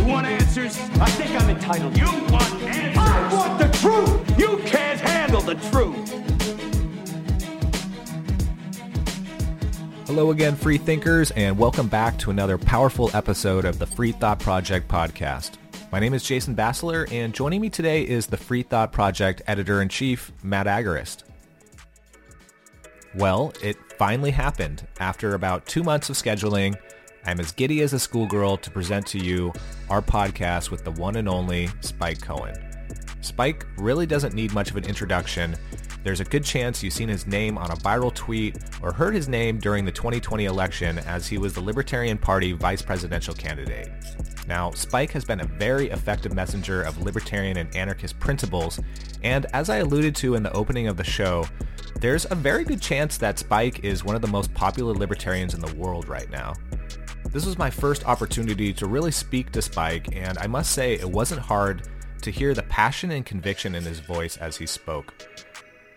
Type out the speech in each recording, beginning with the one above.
You want answers? I think I'm entitled. You want answers? I want the truth. You can't handle the truth. Hello again, free thinkers, and welcome back to another powerful episode of the Free Thought Project podcast. My name is Jason Bassler, and joining me today is the Free Thought Project editor in chief, Matt Agorist. Well, it finally happened. After about two months of scheduling, I'm as giddy as a schoolgirl to present to you our podcast with the one and only Spike Cohen. Spike really doesn't need much of an introduction. There's a good chance you've seen his name on a viral tweet or heard his name during the 2020 election as he was the Libertarian Party vice presidential candidate. Now, Spike has been a very effective messenger of libertarian and anarchist principles, and as I alluded to in the opening of the show, there's a very good chance that Spike is one of the most popular libertarians in the world right now. This was my first opportunity to really speak to Spike, and I must say it wasn't hard to hear the passion and conviction in his voice as he spoke.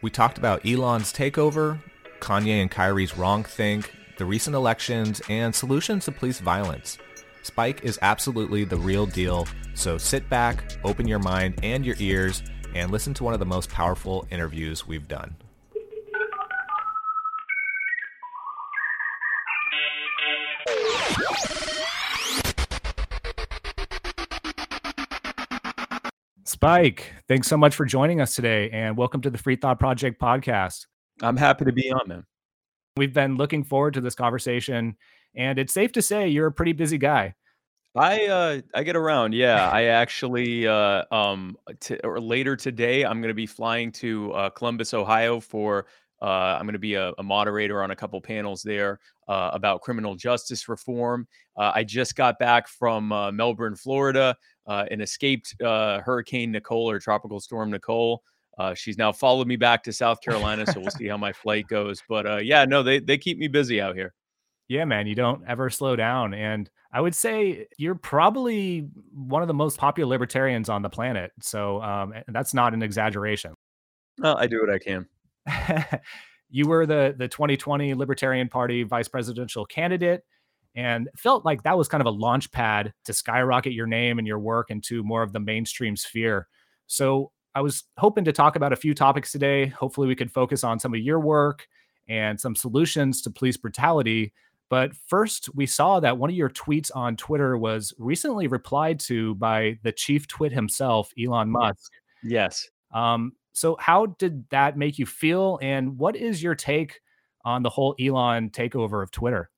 We talked about Elon's takeover, Kanye and Kyrie's wrong think, the recent elections, and solutions to police violence. Spike is absolutely the real deal, so sit back, open your mind and your ears, and listen to one of the most powerful interviews we've done. Spike, thanks so much for joining us today and welcome to the Free Thought Project podcast. I'm happy to be on, man. We've been looking forward to this conversation and it's safe to say you're a pretty busy guy. I uh I get around. Yeah, I actually uh um t- or later today I'm going to be flying to uh, Columbus, Ohio for uh, I'm going to be a, a, moderator on a couple panels there uh, about criminal justice reform. Uh, I just got back from uh, Melbourne, Florida, uh, and escaped uh, Hurricane Nicole or Tropical Storm Nicole. she's now followed me back to South Carolina, so we'll see how my flight goes. But yeah, no, they they keep me busy out here. Yeah, man, you don't ever slow down, and I would say you're probably one of the most popular libertarians on the planet. So um, that's not an exaggeration. Well, I do what I can. you were the the 2020 Libertarian Party vice presidential candidate and felt like that was kind of a launch pad to skyrocket your name and your work into more of the mainstream sphere. So I was hoping to talk about a few topics today. Hopefully, we could focus on some of your work and some solutions to police brutality. But first, we saw that one of your tweets on Twitter was recently replied to by the chief twit himself, Elon Musk. Yes. Um, so, how did that make you feel? And what is your take on the whole Elon takeover of Twitter?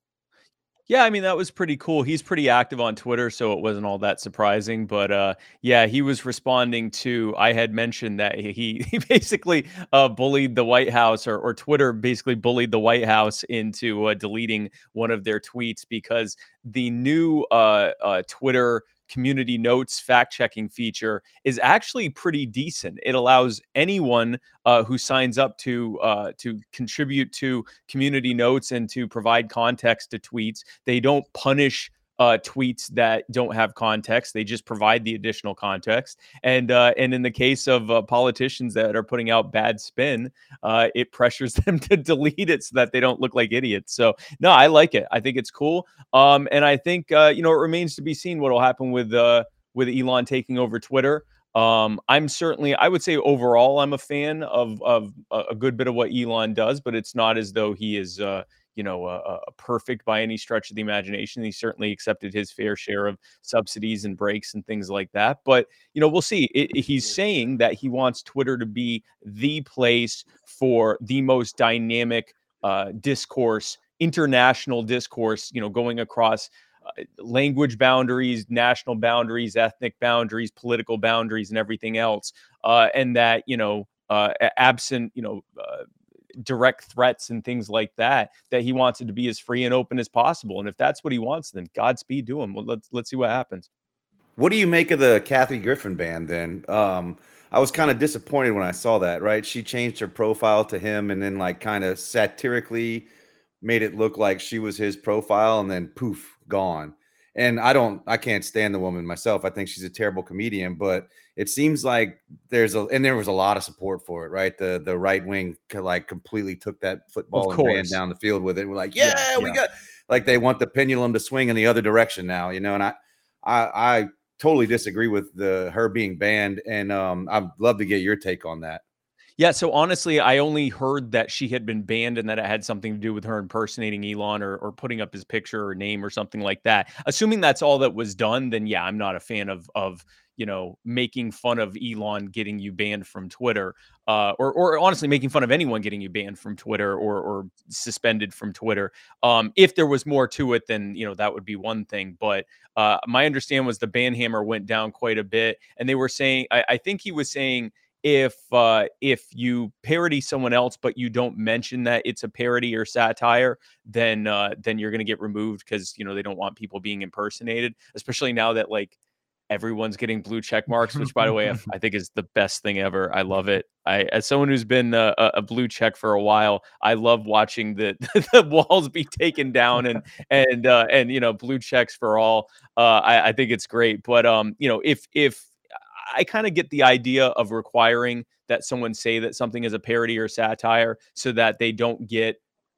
Yeah, I mean that was pretty cool. He's pretty active on Twitter, so it wasn't all that surprising. But uh, yeah, he was responding to. I had mentioned that he he basically uh, bullied the White House, or or Twitter basically bullied the White House into uh, deleting one of their tweets because the new uh, uh, Twitter community notes fact checking feature is actually pretty decent. It allows anyone uh, who signs up to uh, to contribute to community notes and to provide context to tweets. They don't punish uh, tweets that don't have context. They just provide the additional context. And uh, and in the case of uh, politicians that are putting out bad spin, uh, it pressures them to delete it so that they don't look like idiots. So no, I like it. I think it's cool. Um, and I think uh, you know it remains to be seen what will happen with uh, with Elon taking over Twitter. Um, I'm certainly, I would say overall, I'm a fan of of a good bit of what Elon does, but it's not as though he is, uh, you know, uh, perfect by any stretch of the imagination. He certainly accepted his fair share of subsidies and breaks and things like that. But you know, we'll see. It, he's saying that he wants Twitter to be the place for the most dynamic uh, discourse, international discourse. You know, going across uh, language boundaries, national boundaries, ethnic boundaries, political boundaries, and everything else. Uh, and that you know, uh, absent you know uh, direct threats and things like that, that he wants it to be as free and open as possible. And if that's what he wants, then Godspeed to him. Well, let's let's see what happens. What do you make of the Kathy Griffin ban then? Um, I was kind of disappointed when I saw that, right? She changed her profile to him and then like kind of satirically made it look like she was his profile and then poof, gone. And I don't I can't stand the woman myself. I think she's a terrible comedian, but it seems like there's a and there was a lot of support for it, right? The the right wing like completely took that football and ran down the field with it. We're like, yeah, yeah we yeah. got like they want the pendulum to swing in the other direction now, you know. And I I I totally disagree with the her being banned, and um, I'd love to get your take on that. Yeah, so honestly, I only heard that she had been banned and that it had something to do with her impersonating Elon or, or putting up his picture or name or something like that. Assuming that's all that was done, then yeah, I'm not a fan of of you know making fun of Elon getting you banned from Twitter, uh, or or honestly making fun of anyone getting you banned from Twitter or or suspended from Twitter. Um, if there was more to it, then you know that would be one thing. But uh, my understanding was the ban hammer went down quite a bit, and they were saying I, I think he was saying if uh, if you parody someone else but you don't mention that it's a parody or satire, then uh, then you're going to get removed because you know they don't want people being impersonated. Especially now that like everyone's getting blue check marks, which by the way I think is the best thing ever. I love it. I as someone who's been a, a blue check for a while, I love watching the the walls be taken down and and uh, and you know blue checks for all. Uh, I, I think it's great. But um, you know if if I kind of get the idea of requiring that someone say that something is a parody or satire so that they don't get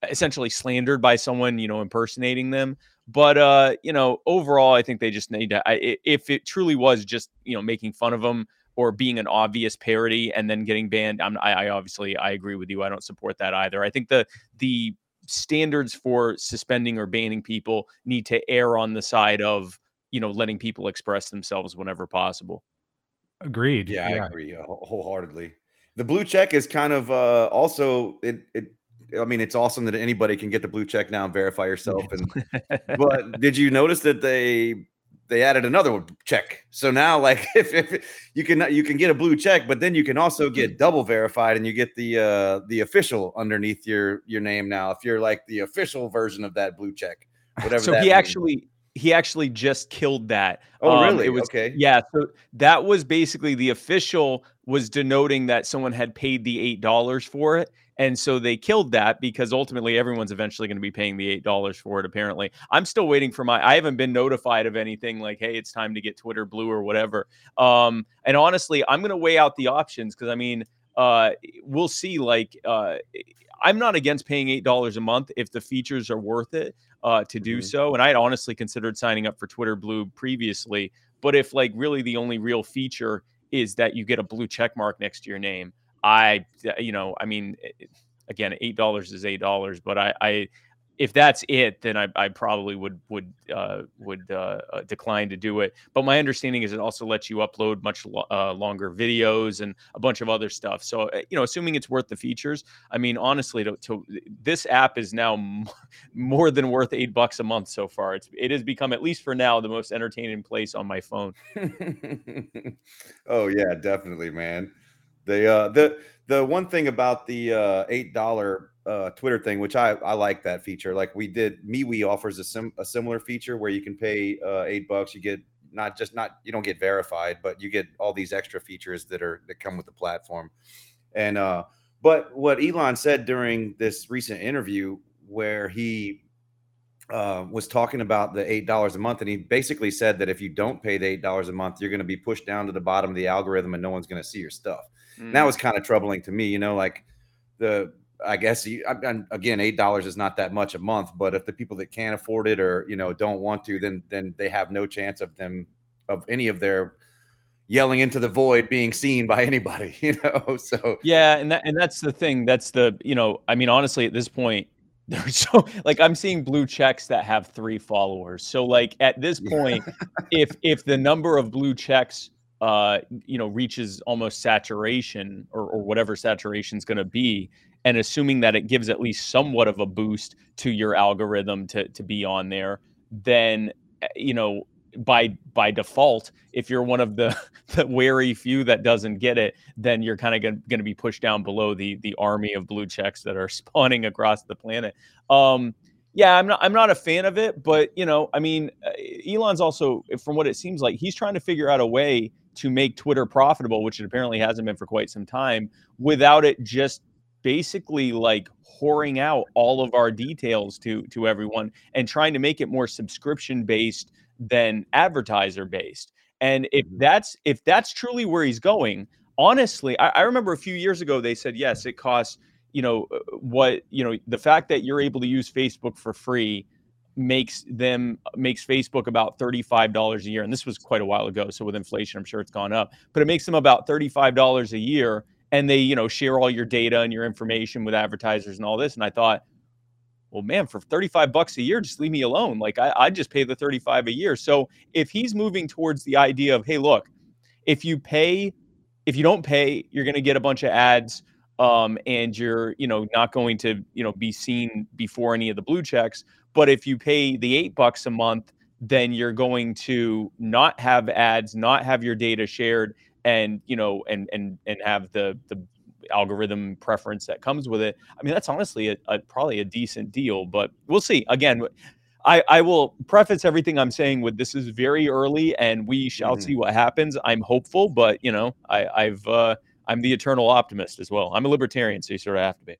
essentially slandered by someone, you know, impersonating them. But uh, you know, overall, I think they just need to. I, if it truly was just you know making fun of them or being an obvious parody and then getting banned, I'm, I, I obviously I agree with you. I don't support that either. I think the the standards for suspending or banning people need to err on the side of you know letting people express themselves whenever possible. Agreed. Yeah, yeah. I agree uh, wholeheartedly. The blue check is kind of uh, also it it I mean, it's awesome that anybody can get the blue check now and verify yourself. And but did you notice that they they added another check? So now, like, if, if you can you can get a blue check, but then you can also get double verified, and you get the uh the official underneath your your name now. If you're like the official version of that blue check, whatever. So he means. actually he actually just killed that. Oh, um, really? It was okay. Yeah. So that was basically the official was denoting that someone had paid the eight dollars for it. And so they killed that because ultimately everyone's eventually going to be paying the eight dollars for it. Apparently, I'm still waiting for my. I haven't been notified of anything like, hey, it's time to get Twitter Blue or whatever. Um, and honestly, I'm going to weigh out the options because I mean, uh, we'll see. Like, uh, I'm not against paying eight dollars a month if the features are worth it uh, to do mm-hmm. so. And I had honestly considered signing up for Twitter Blue previously, but if like really the only real feature is that you get a blue check mark next to your name, I you know I mean again eight dollars is eight dollars, but I I if that's it, then I, I probably would would uh, would uh, uh, decline to do it. But my understanding is it also lets you upload much lo- uh, longer videos and a bunch of other stuff. So uh, you know, assuming it's worth the features, I mean, honestly, to, to this app is now m- more than worth eight bucks a month so far. It's it has become at least for now the most entertaining place on my phone. oh yeah, definitely, man. The uh, the the one thing about the uh, eight dollar uh, Twitter thing, which I, I like that feature. Like we did, MeWe offers a, sim, a similar feature where you can pay uh, eight bucks. You get not just not you don't get verified, but you get all these extra features that are that come with the platform. And uh, but what Elon said during this recent interview, where he uh, was talking about the eight dollars a month, and he basically said that if you don't pay the eight dollars a month, you're going to be pushed down to the bottom of the algorithm, and no one's going to see your stuff. Mm. that was kind of troubling to me, you know, like the I guess you, again, eight dollars is not that much a month, but if the people that can't afford it or you know don't want to, then then they have no chance of them of any of their yelling into the void being seen by anybody, you know. So yeah, and that and that's the thing. That's the you know, I mean, honestly, at this point, so like I'm seeing blue checks that have three followers. So like at this point, if if the number of blue checks uh you know reaches almost saturation or, or whatever saturation is going to be and assuming that it gives at least somewhat of a boost to your algorithm to to be on there, then eh, you know by by default, if you're one of the, the wary few that doesn't get it, then you're kind of going to be pushed down below the the army of blue checks that are spawning across the planet. Um, Yeah, I'm not. I'm not a fan of it, but you know, I mean, uh, Elon's also, from what it seems like, he's trying to figure out a way to make Twitter profitable, which it apparently hasn't been for quite some time, without it just basically like whoring out all of our details to to everyone and trying to make it more subscription based than advertiser based. And if Mhm. that's if that's truly where he's going, honestly, I, I remember a few years ago they said yes, it costs you know uh, what you know the fact that you're able to use Facebook for free makes them makes Facebook about $35 a year and this was quite a while ago so with inflation I'm sure it's gone up but it makes them about $35 a year and they you know share all your data and your information with advertisers and all this and I thought well man for 35 bucks a year just leave me alone. Like I I just pay the 35 a year. So if he's moving towards the idea of hey look if you pay if you don't pay you're going to get a bunch of ads um, and you're you know not going to you know be seen before any of the blue checks but if you pay the eight bucks a month then you're going to not have ads not have your data shared and you know and and and have the the algorithm preference that comes with it i mean that's honestly a, a probably a decent deal but we'll see again I, I will preface everything I'm saying with this is very early and we shall Mhm. see what happens. I'm hopeful, but you know, I, I've uh, I'm the eternal optimist as well. I'm a libertarian, so you sort of have to be.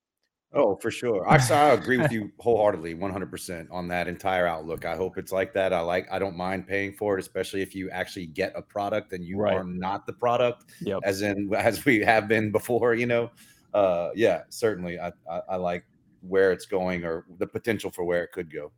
Oh, for sure. I, I agree with you wholeheartedly, 100% on that entire outlook. I hope it's like that. I like, I don't mind paying for it, especially if you actually get a product and you Right. are not the product, Yep. as in, as we have been before, you know? Uh, yeah, certainly. I, I, I like where it's going or the potential for where it could go.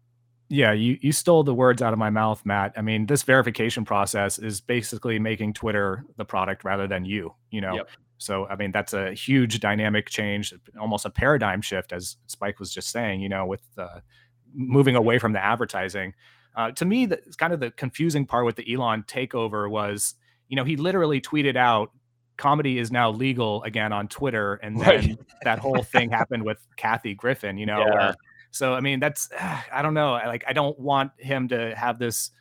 Yeah, you you stole the words out of my mouth, Matt. I mean, this verification process is basically making Twitter the product rather than you, you know. Yep. So, I mean, that's a huge dynamic change, almost a paradigm shift as Spike was just saying, you know, with uh, moving away from the advertising. Uh, to me, the kind of the confusing part with the Elon takeover was, you know, he literally tweeted out comedy is now legal again on Twitter and then Right. that whole thing happened with Kathy Griffin, you know, Yeah. where so I mean, that's I don't know. I, Like I don't want him to have this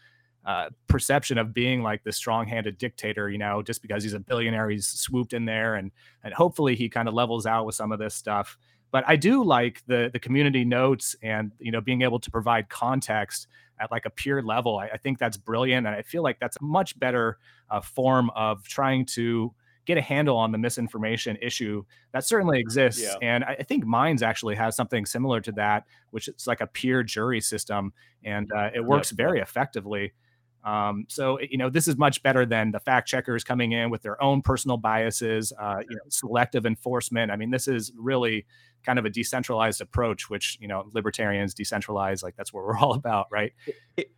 uh, perception of being like the strong-handed dictator, you know, just because he's a billionaire, he's swooped in there, and and hopefully he kind of levels out with some of this stuff. But I do like the the community notes and you know being able to provide context at like a peer level. I, I think that's brilliant, and I feel like that's a much better uh, form of trying to get a handle on the misinformation issue that certainly exists. Yeah. And I, I think Minds actually has something similar to that, which is like a peer jury system, and uh, it works very effectively. Um, so you know, this is much better than the fact checkers coming in with their own personal biases, uh, you know, selective enforcement. I mean, this is really kind of a decentralized approach, which you know, libertarians decentralized, like that's what we're all about, right?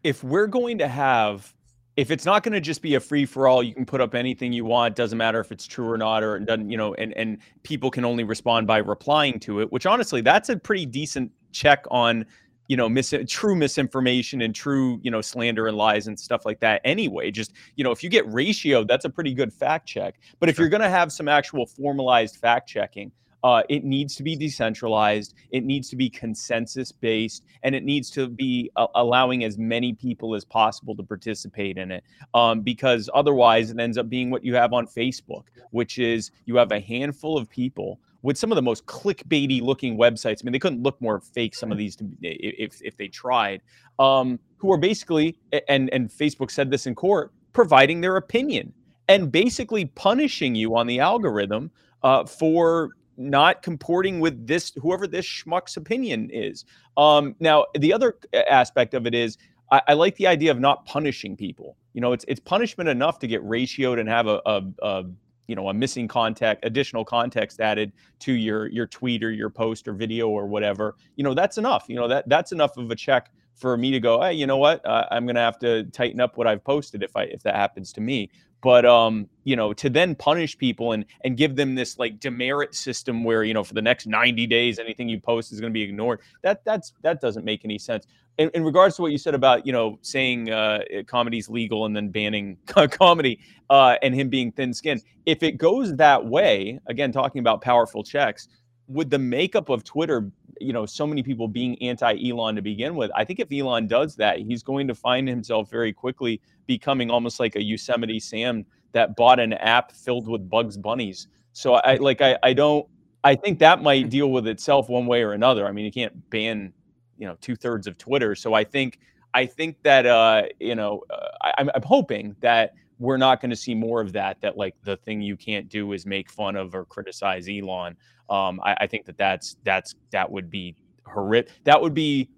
If we're going to have, if it's not going to just be a free for all, you can put up anything you want. Doesn't matter if it's true or not, or doesn't, you know, and and people can only respond by replying to it. Which honestly, that's a pretty decent check on you know mis- true misinformation and true you know slander and lies and stuff like that anyway just you know if you get ratio that's a pretty good fact check. But if you're going to have some actual formalized fact checking uh, it needs to be decentralized it needs to be consensus based and it needs to be uh, allowing as many people as possible to participate in it um, because otherwise it ends up being what you have on facebook which is you have a handful of people with some of the most clickbaity looking websites. I mean, they couldn't look more fake. Some of these, to, if if they tried, um, who are basically, and and Facebook said this in court, providing their opinion and basically punishing you on the algorithm uh, for not comporting with this whoever this schmuck's opinion is. Um, now, the other aspect of it is. I, I like the idea of not punishing people. You know, it's it's punishment enough to get ratioed and have a, a, a you know a missing context additional context added to your your tweet or your post or video or whatever you know that's enough you know that that's enough of a check for me to go hey you know what? Uh, i'm gonna have to tighten up what i've posted if i if that happens to me but um you know to then punish people and and give them this like demerit system where you know for the next 90 days anything you post is going to be ignored that that's that doesn't make any sense. In, in regards to what you said about you know saying uh comedy's legal and then banning comedy uh and him being thin skinned if it goes that way again talking about powerful checks with the makeup of twitter you know so many people being anti-elon to begin with i think if elon does that he's going to find himself very quickly becoming almost like a yosemite sam that bought an app filled with bugs bunnies so i like i, I don't i think that might deal with itself one way or another i mean you can't ban you know two thirds of Twitter. So I think I think that uh, you know uh, I, I'm hoping that we're not going to see more of that. That like the thing you can't do is make fun of or criticize Elon. Um, I, I think that that's that's that would be horrific. That would be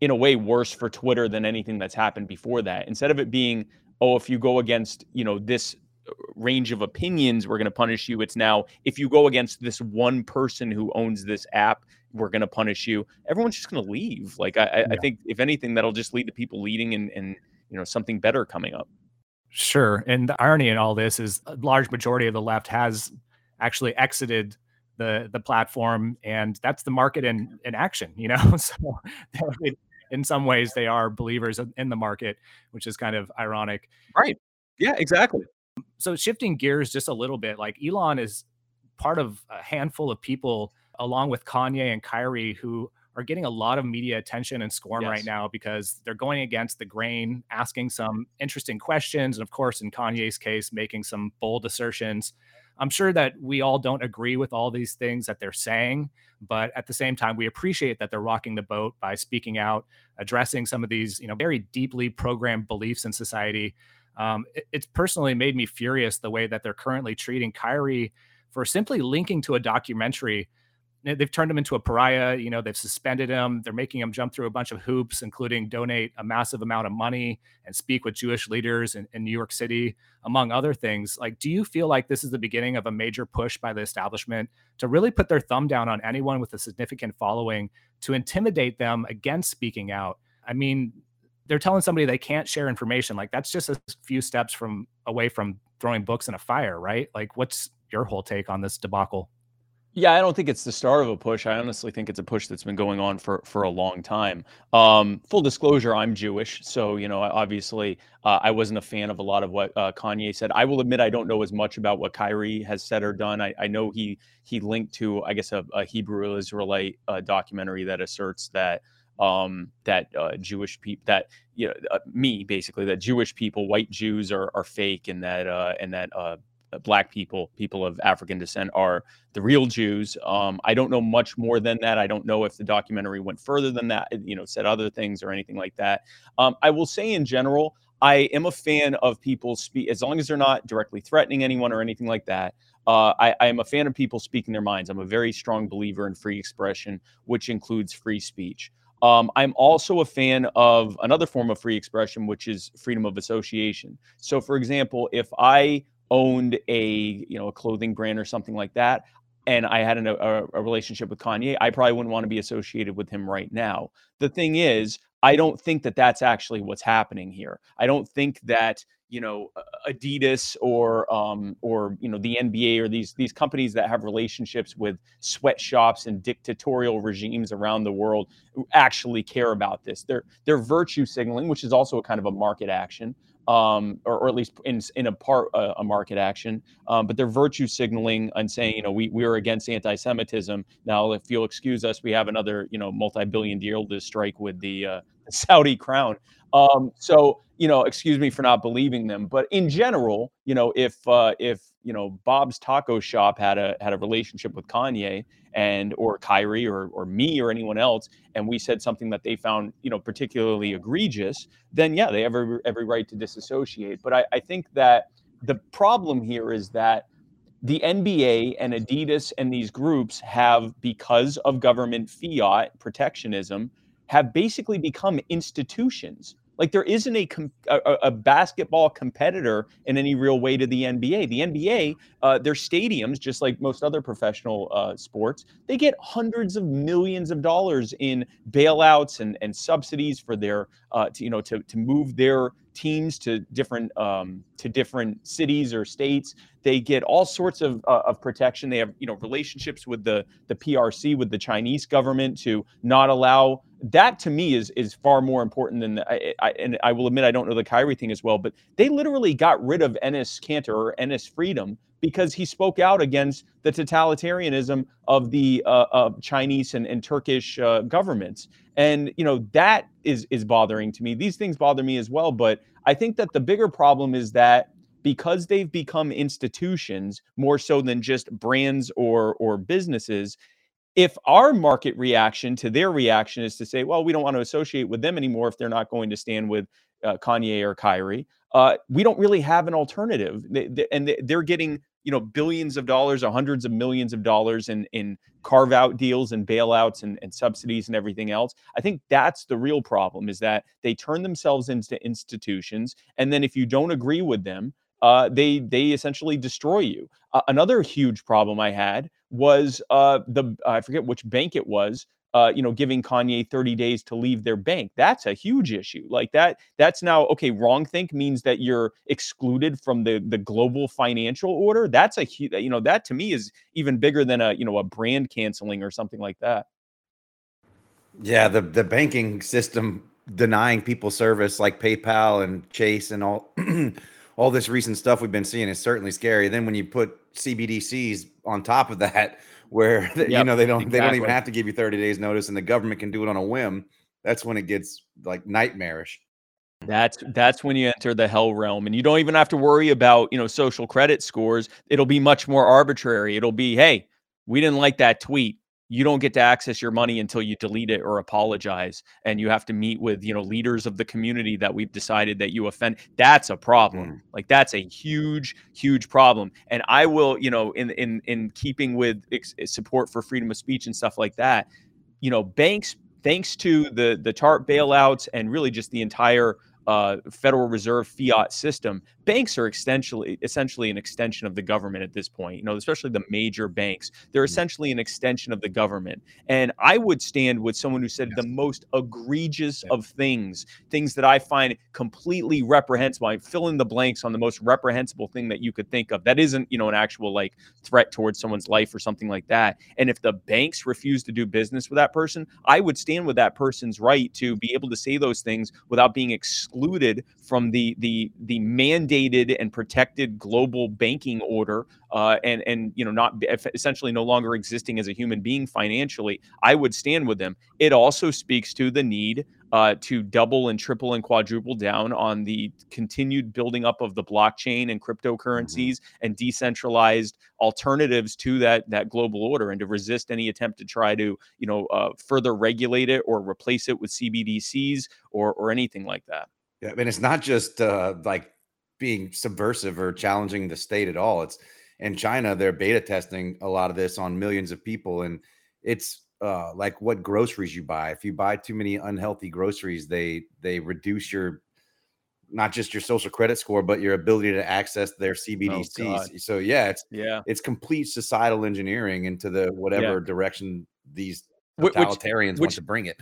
in a way worse for Twitter than anything that's happened before that. Instead of it being oh if you go against you know this uh, range of opinions we're going to punish you it's now if you go against this one person who owns this app we're going to punish you everyone's just going to leave like I, yeah. I, think if anything that'll just lead to people leading and, and you know something better coming up sure and the irony in all this is a large majority of the left has actually exited the the platform and that's the market in in action you know? So in some ways they are believers in the market which is kind of ironic. Right. Yeah exactly. So shifting gears just a little bit, like Elon is part of a handful of people, along with Kanye and Kyrie, who are getting a lot of media attention and scorn yes. right now because they're going against the grain, asking some interesting questions, and of course, in Kanye's case, making some bold assertions. I'm sure that we all don't agree with all these things that they're saying, but at the same time, we appreciate that they're rocking the boat by speaking out, addressing some of these, you know, very deeply programmed beliefs in society um, it, it's personally made me furious the way that they're currently treating Kyrie for simply linking to a documentary. They've turned him into a pariah. You know, they've suspended him. They're making him jump through a bunch of hoops, including donate a massive amount of money and speak with Jewish leaders in, in New York City, among other things. Like, do you feel like this is the beginning of a major push by the establishment to really put their thumb down on anyone with a significant following to intimidate them against speaking out? I mean, they're telling somebody they can't share information like that's just a few steps from away from throwing books in a fire right like what's your whole take on this debacle yeah, I don't think it's the start of a push. I honestly think it's a push that's been going on for for a long time. Um, full disclosure, I'm Jewish, so you know, obviously, uh, I wasn't a fan of a lot of what uh, Kanye said. I will admit I don't know as much about what Kyrie has said or done. I, I know he he linked to, I guess, a, a Hebrew Israelite uh, documentary that asserts that um, that uh, Jewish people that you know uh, me basically that Jewish people, white Jews are are fake, and that uh, and that uh, black people, people of African descent, are the real Jews. Um, I don't know much more than that. I don't know if the documentary went further than that. You know, said other things or anything like that. Um, I will say in general, I am a fan of people speak as long as they're not directly threatening anyone or anything like that. Uh, I, I, am a fan of people speaking their minds. I'm a very strong believer in free expression, which includes free speech. Um, I'm also a fan of another form of free expression, which is freedom of association. So, for example, if I owned a you know a clothing brand or something like that, and I had an, a, a relationship with Kanye, I probably wouldn't want to be associated with him right now. The thing is, I don't think that that's actually what's happening here. I don't think that you know Adidas or um, or you know the NBA or these these companies that have relationships with sweatshops and dictatorial regimes around the world actually care about this. They're they're virtue signaling, which is also a kind of a market action um, or, or, at least in, in a part uh, a market action. Um, but they're virtue signaling and saying, you know, we we are against anti-Semitism. Now, if you'll excuse us, we have another, you know, multi-billion deal to strike with the, uh, the Saudi crown. Um, so, you know, excuse me for not believing them, but in general, you know, if uh, if you know Bob's Taco Shop had a had a relationship with Kanye and or Kyrie or or me or anyone else, and we said something that they found you know particularly egregious, then yeah, they have every, every right to disassociate. But I, I think that the problem here is that the NBA and Adidas and these groups have, because of government fiat protectionism, have basically become institutions like there isn't a, a, a basketball competitor in any real way to the NBA. The NBA, uh, their stadiums, just like most other professional uh, sports, they get hundreds of millions of dollars in bailouts and, and subsidies for their, uh, to, you know, to, to move their teams to different um, to different cities or states. They get all sorts of, uh, of protection. They have you know relationships with the the PRC with the Chinese government to not allow that to me is is far more important than the, I, I, and I will admit I don't know the Kyrie thing as well, but they literally got rid of Enes Kanter or Enes Freedom because he spoke out against the totalitarianism of the uh, of Chinese and, and Turkish uh, governments. And you know that is is bothering to me. These things bother me as well, but I think that the bigger problem is that because they've become institutions more so than just brands or or businesses, if our market reaction to their reaction is to say, well, we don't want to associate with them anymore if they're not going to stand with uh, Kanye or Kyrie, uh, we don't really have an alternative. They, they, and they're getting you know billions of dollars or hundreds of millions of dollars in in carve out deals and bailouts and, and subsidies and everything else. I think that's the real problem is that they turn themselves into institutions and then if you don't agree with them uh, they they essentially destroy you. Uh, another huge problem i had was uh, the i forget which bank it was uh, you know, giving Kanye 30 days to leave their bank. That's a huge issue. Like that, that's now okay. Wrong think means that you're excluded from the the global financial order. That's a huge, you know, that to me is even bigger than a you know a brand canceling or something like that. Yeah, the the banking system denying people service like PayPal and Chase and all all this recent stuff we've been seeing is certainly scary. Then when you put CBDCs on top of that where yep, you know they don't exactly. they don't even have to give you 30 days notice and the government can do it on a whim that's when it gets like nightmarish that's that's when you enter the hell realm and you don't even have to worry about you know social credit scores it'll be much more arbitrary it'll be hey we didn't like that tweet you don't get to access your money until you delete it or apologize and you have to meet with you know leaders of the community that we've decided that you offend that's a problem mm. like that's a huge huge problem and i will you know in in in keeping with ex- support for freedom of speech and stuff like that you know banks thanks to the the TARP bailouts and really just the entire uh, Federal Reserve fiat system, banks are essentially essentially an extension of the government at this point. You know, especially the major banks, they're mm-hmm. essentially an extension of the government. And I would stand with someone who said yes. the most egregious of things, things that I find completely reprehensible. I fill in the blanks on the most reprehensible thing that you could think of. That isn't, you know, an actual like threat towards someone's life or something like that. And if the banks refuse to do business with that person, I would stand with that person's right to be able to say those things without being excluded from the the the mandated and protected global banking order uh, and and you know not essentially no longer existing as a human being financially i would stand with them it also speaks to the need uh, to double and triple and quadruple down on the continued building up of the blockchain and mm-hmm. cryptocurrencies mm-hmm. and decentralized alternatives to that that global order, and to resist any attempt to try to you know uh, further regulate it or replace it with CBDCs or or anything like that. Yeah, I mean it's not just uh, like being subversive or challenging the state at all. It's in China they're beta testing a lot of this on millions of people, and it's uh, like what groceries you buy. If you buy too many unhealthy groceries, they they reduce your not just your social credit score, but your ability to access their CBDCs. Oh, so yeah, it's yeah, it's complete societal engineering into the whatever yeah. direction these totalitarians which, want to bring it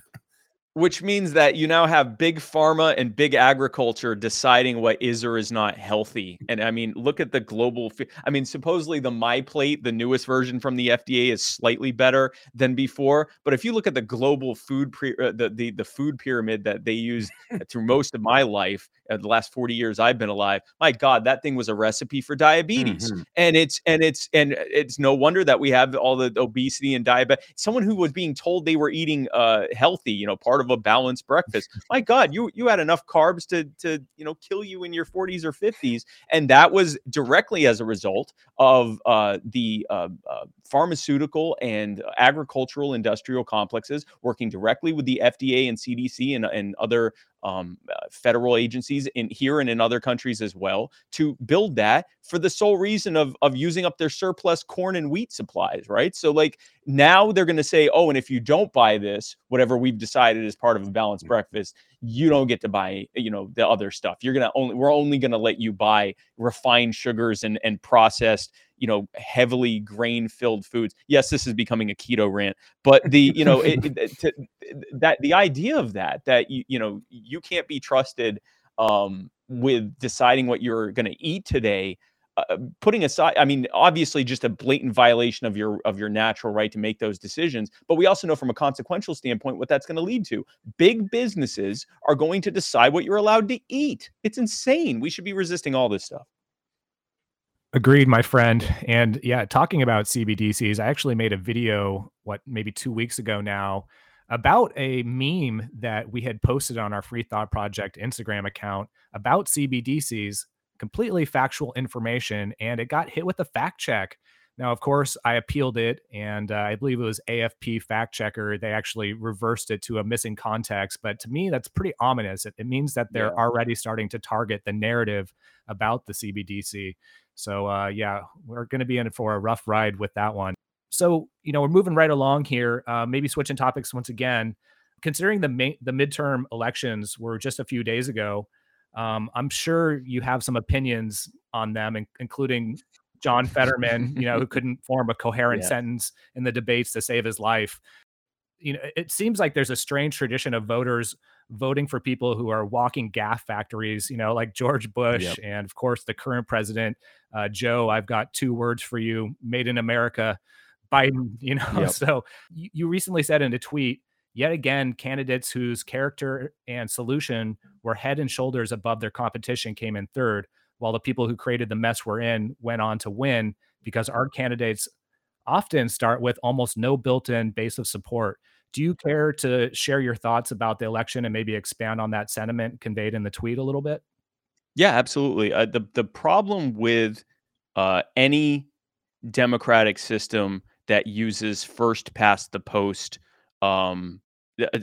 which means that you now have big pharma and big agriculture deciding what is or is not healthy. And I mean, look at the global. I mean, supposedly the MyPlate, the newest version from the FDA, is slightly better than before. But if you look at the global food, pre- uh, the, the the food pyramid that they used through most of my life, uh, the last 40 years I've been alive, my God, that thing was a recipe for diabetes. Mm-hmm. And it's and it's and it's no wonder that we have all the obesity and diabetes. Someone who was being told they were eating uh, healthy, you know, part of a balanced breakfast. My God, you you had enough carbs to to you know kill you in your 40s or 50s, and that was directly as a result of uh, the uh, uh, pharmaceutical and agricultural industrial complexes working directly with the FDA and CDC and, and other um, uh, federal agencies in here and in other countries as well to build that for the sole reason of of using up their surplus corn and wheat supplies, right? So like now they're going to say, oh, and if you don't buy this, whatever we've decided is part of a balanced mm. breakfast, you don't get to buy, you know, the other stuff. You're gonna only we're only to let you buy refined sugars and and processed you know heavily grain filled foods yes this is becoming a keto rant but the you know it, it, to, that the idea of that that you you know you can't be trusted um, with deciding what you're going to eat today uh, putting aside i mean obviously just a blatant violation of your of your natural right to make those decisions but we also know from a consequential standpoint what that's going to lead to. Big businesses are going to decide what you're allowed to eat. It's insane. We should be resisting all this stuff. Agreed, my friend. And yeah, talking about CBDCs, I actually made a video, what, maybe two weeks ago now, about a meme that we had posted on our Free Thought Project Instagram account about CBDCs, completely factual information. And it got hit with a fact check. Now, of course, I appealed it, and uh, I believe it was AFP fact checker. They actually reversed it to a missing context. But to me, that's pretty ominous. It, it means that they're Yeah. already starting to target the narrative about the CBDC. So, uh, yeah, we're going to be in for a rough ride with that one. So, you know, we're moving right along here. Uh, maybe switching topics once again. Considering the ma- the midterm elections were just a few days ago, um, I'm sure you have some opinions on them, in- including John Fetterman, you know, who couldn't form a coherent Yeah. sentence in the debates to save his life. You know, it seems like there's a strange tradition of voters voting for people who are walking gaff factories, you know, like George Bush Yep. and, of course, the current president, uh, Joe. I've got two words for you made in America, Biden, you know. Yep. So you, you recently said in a tweet, yet again, candidates whose character and solution were head and shoulders above their competition came in third, while the people who created the mess we're in went on to win because our candidates often start with almost no built-in base of support. Do you care to share your thoughts about the election and maybe expand on that sentiment conveyed in the tweet a little bit? Yeah, absolutely. Uh, the the problem with uh, any democratic system that uses first past the post, um,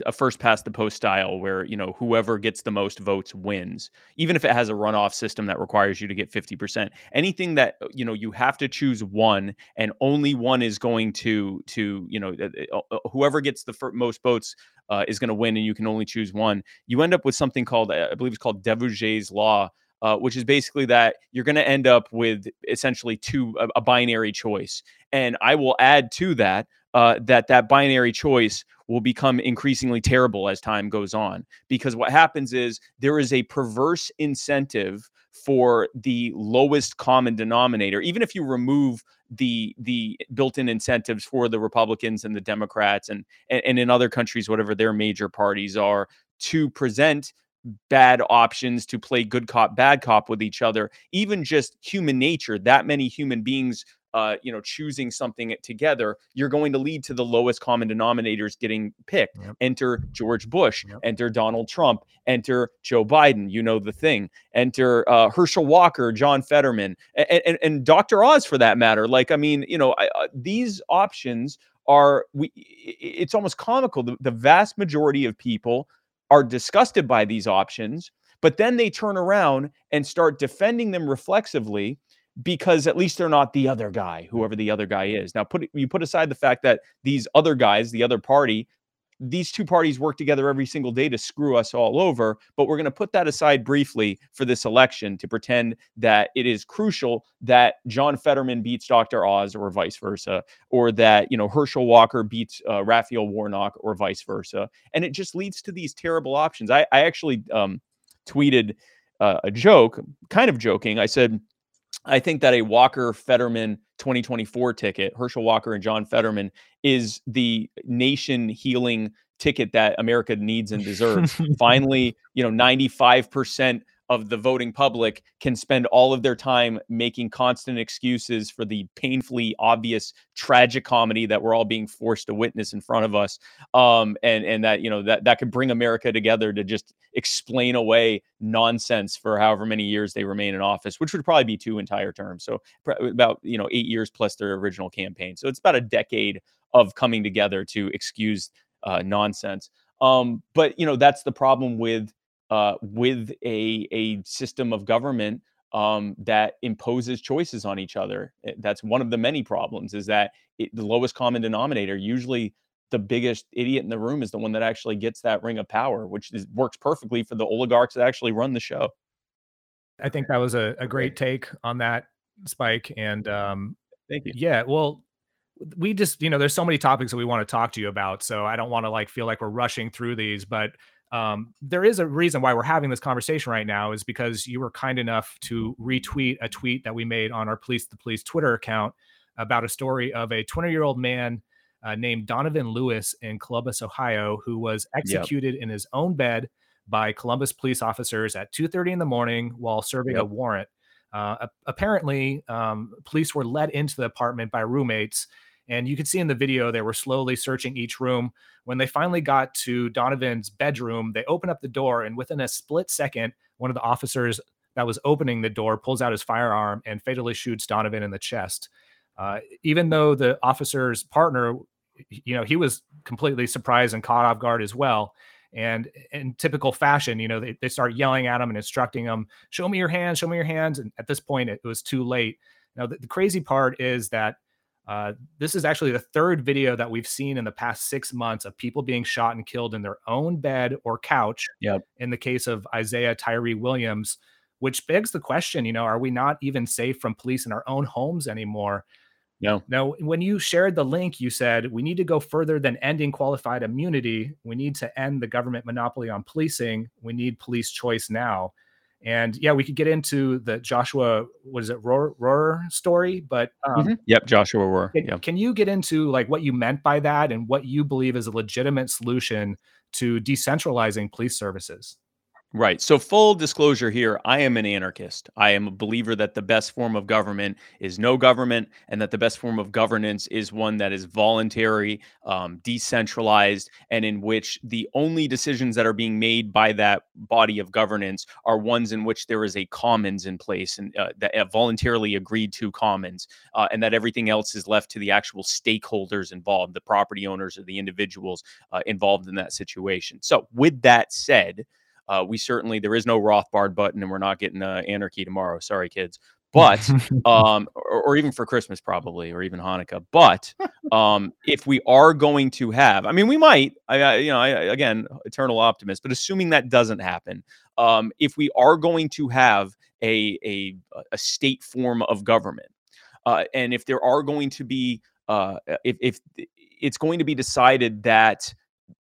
a first past the post style, where you know whoever gets the most votes wins, even if it has a runoff system that requires you to get fifty percent. Anything that uh, you know you have to choose one, and only one is going to to you know uh, uh, whoever gets the most votes uh, is going to win, and you can only choose one. You end up with something called I believe it's called Duverger's law, uh, which is basically that you're going to end up with essentially two a, a binary choice. And I will add to that uh, that that binary choice will become increasingly terrible as time goes on. Because what happens is there is a perverse incentive for the lowest common denominator. Even if you remove the the built-in incentives for the republicans and the democrats and and, and in other countries whatever their major parties are to present bad options to play good cop bad cop with each other even just human nature that many human beings uh, you know choosing something together you're going to lead to the lowest common denominators getting picked Yep. enter george bush Yep. enter donald trump enter joe biden you know the thing enter uh, herschel walker john fetterman and, and, and dr oz for that matter like i mean you know I, uh, these options are we it's almost comical the, the vast majority of people are disgusted by these options, but then they turn around and start defending them reflexively because at least they're not the other guy, whoever the other guy is. Now, put you put aside the fact that these other guys, the other party, these two parties work together every single day to screw us all over. But we're going to put that aside briefly for this election to pretend that it is crucial that John Fetterman beats Dr. Oz or vice versa, or that you know Herschel Walker beats uh, Raphael Warnock or vice versa, and it just leads to these terrible options. I, I actually um, tweeted uh, a joke, kind of joking. I said. I think that a Walker Fetterman 2024 ticket, Herschel Walker and John Fetterman, is the nation healing ticket that America needs and deserves. Finally, you know, 95% of the voting public can spend all of their time making constant excuses for the painfully obvious tragic comedy that we're all being forced to witness in front of us um, and and that you know that that could bring America together to just explain away nonsense for however many years they remain in office, which would probably be two entire terms. So pr- about you know eight years plus their original campaign. So it's about a decade of coming together to excuse uh, nonsense. Um, but you know that's the problem with uh, with a a system of government um, that imposes choices on each other. Eh, That's one of the many problems. Is that it, the lowest common denominator usually the biggest idiot in the room is the one that actually gets that ring of power, which is, works perfectly for the oligarchs that actually run the show. I think that was a, a great take on that, Spike. And um, Thank you. yeah, well, we just, you know, there's so many topics that we want to talk to you about. So I don't want to like feel like we're rushing through these, but um, there is a reason why we're having this conversation right now is because you were kind enough to retweet a tweet that we made on our Police the Police Twitter account about a story of a 20 year old man uh, named Donovan Lewis in Columbus, Ohio, who was executed in his own bed by Columbus police officers at 2:30 in the morning while serving a warrant. Uh, apparently, um, police were led into the apartment by roommates, and you could see in the video they were slowly searching each room. When they finally got to Donovan's bedroom, they open up the door, and within a split second, one of the officers that was opening the door pulls out his firearm and fatally shoots Donovan in the chest. Uh, even though the officer's partner, you know, he was completely surprised and caught off guard as well. And in typical fashion, you know, they, they start yelling at him and instructing him, show me your hands, show me your hands. And at this point, it, was too late. Now, the, the crazy part is that uh, this is actually the third video that we've seen in the past six months of people being shot and killed in their own bed or couch. Yep. In the case of Isaiah Tyree Williams, which begs the question, you know, are we not even safe from police in our own homes anymore? No. Now, when you shared the link, you said we need to go further than ending qualified immunity. We need to end the government monopoly on policing. We need police choice now. And yeah, we could get into the Joshua, what is it, Roar, Rohr story, but um, mm-hmm. yep, Joshua Rohr. Can, yep. can you get into like what you meant by that and what you believe is a legitimate solution to decentralizing police services? Right. So, full disclosure here I am an anarchist. I am a believer that the best form of government is no government, and that the best form of governance is one that is voluntary, um, decentralized, and in which the only decisions that are being made by that body of governance are ones in which there is a commons in place and uh, that uh, voluntarily agreed to commons, uh, and that everything else is left to the actual stakeholders involved, the property owners or the individuals uh, involved in that situation. So, with that said, uh, we certainly there is no Rothbard button, and we're not getting uh, anarchy tomorrow. Sorry, kids. But um, or, or, even for Christmas, probably, or even Hanukkah. But um, if we are going to have, I mean, we might. I, I you know, I, again, eternal optimist. But assuming that doesn't happen, um, if we are going to have a a, a state form of government, uh, and if there are going to be, uh, if if it's going to be decided that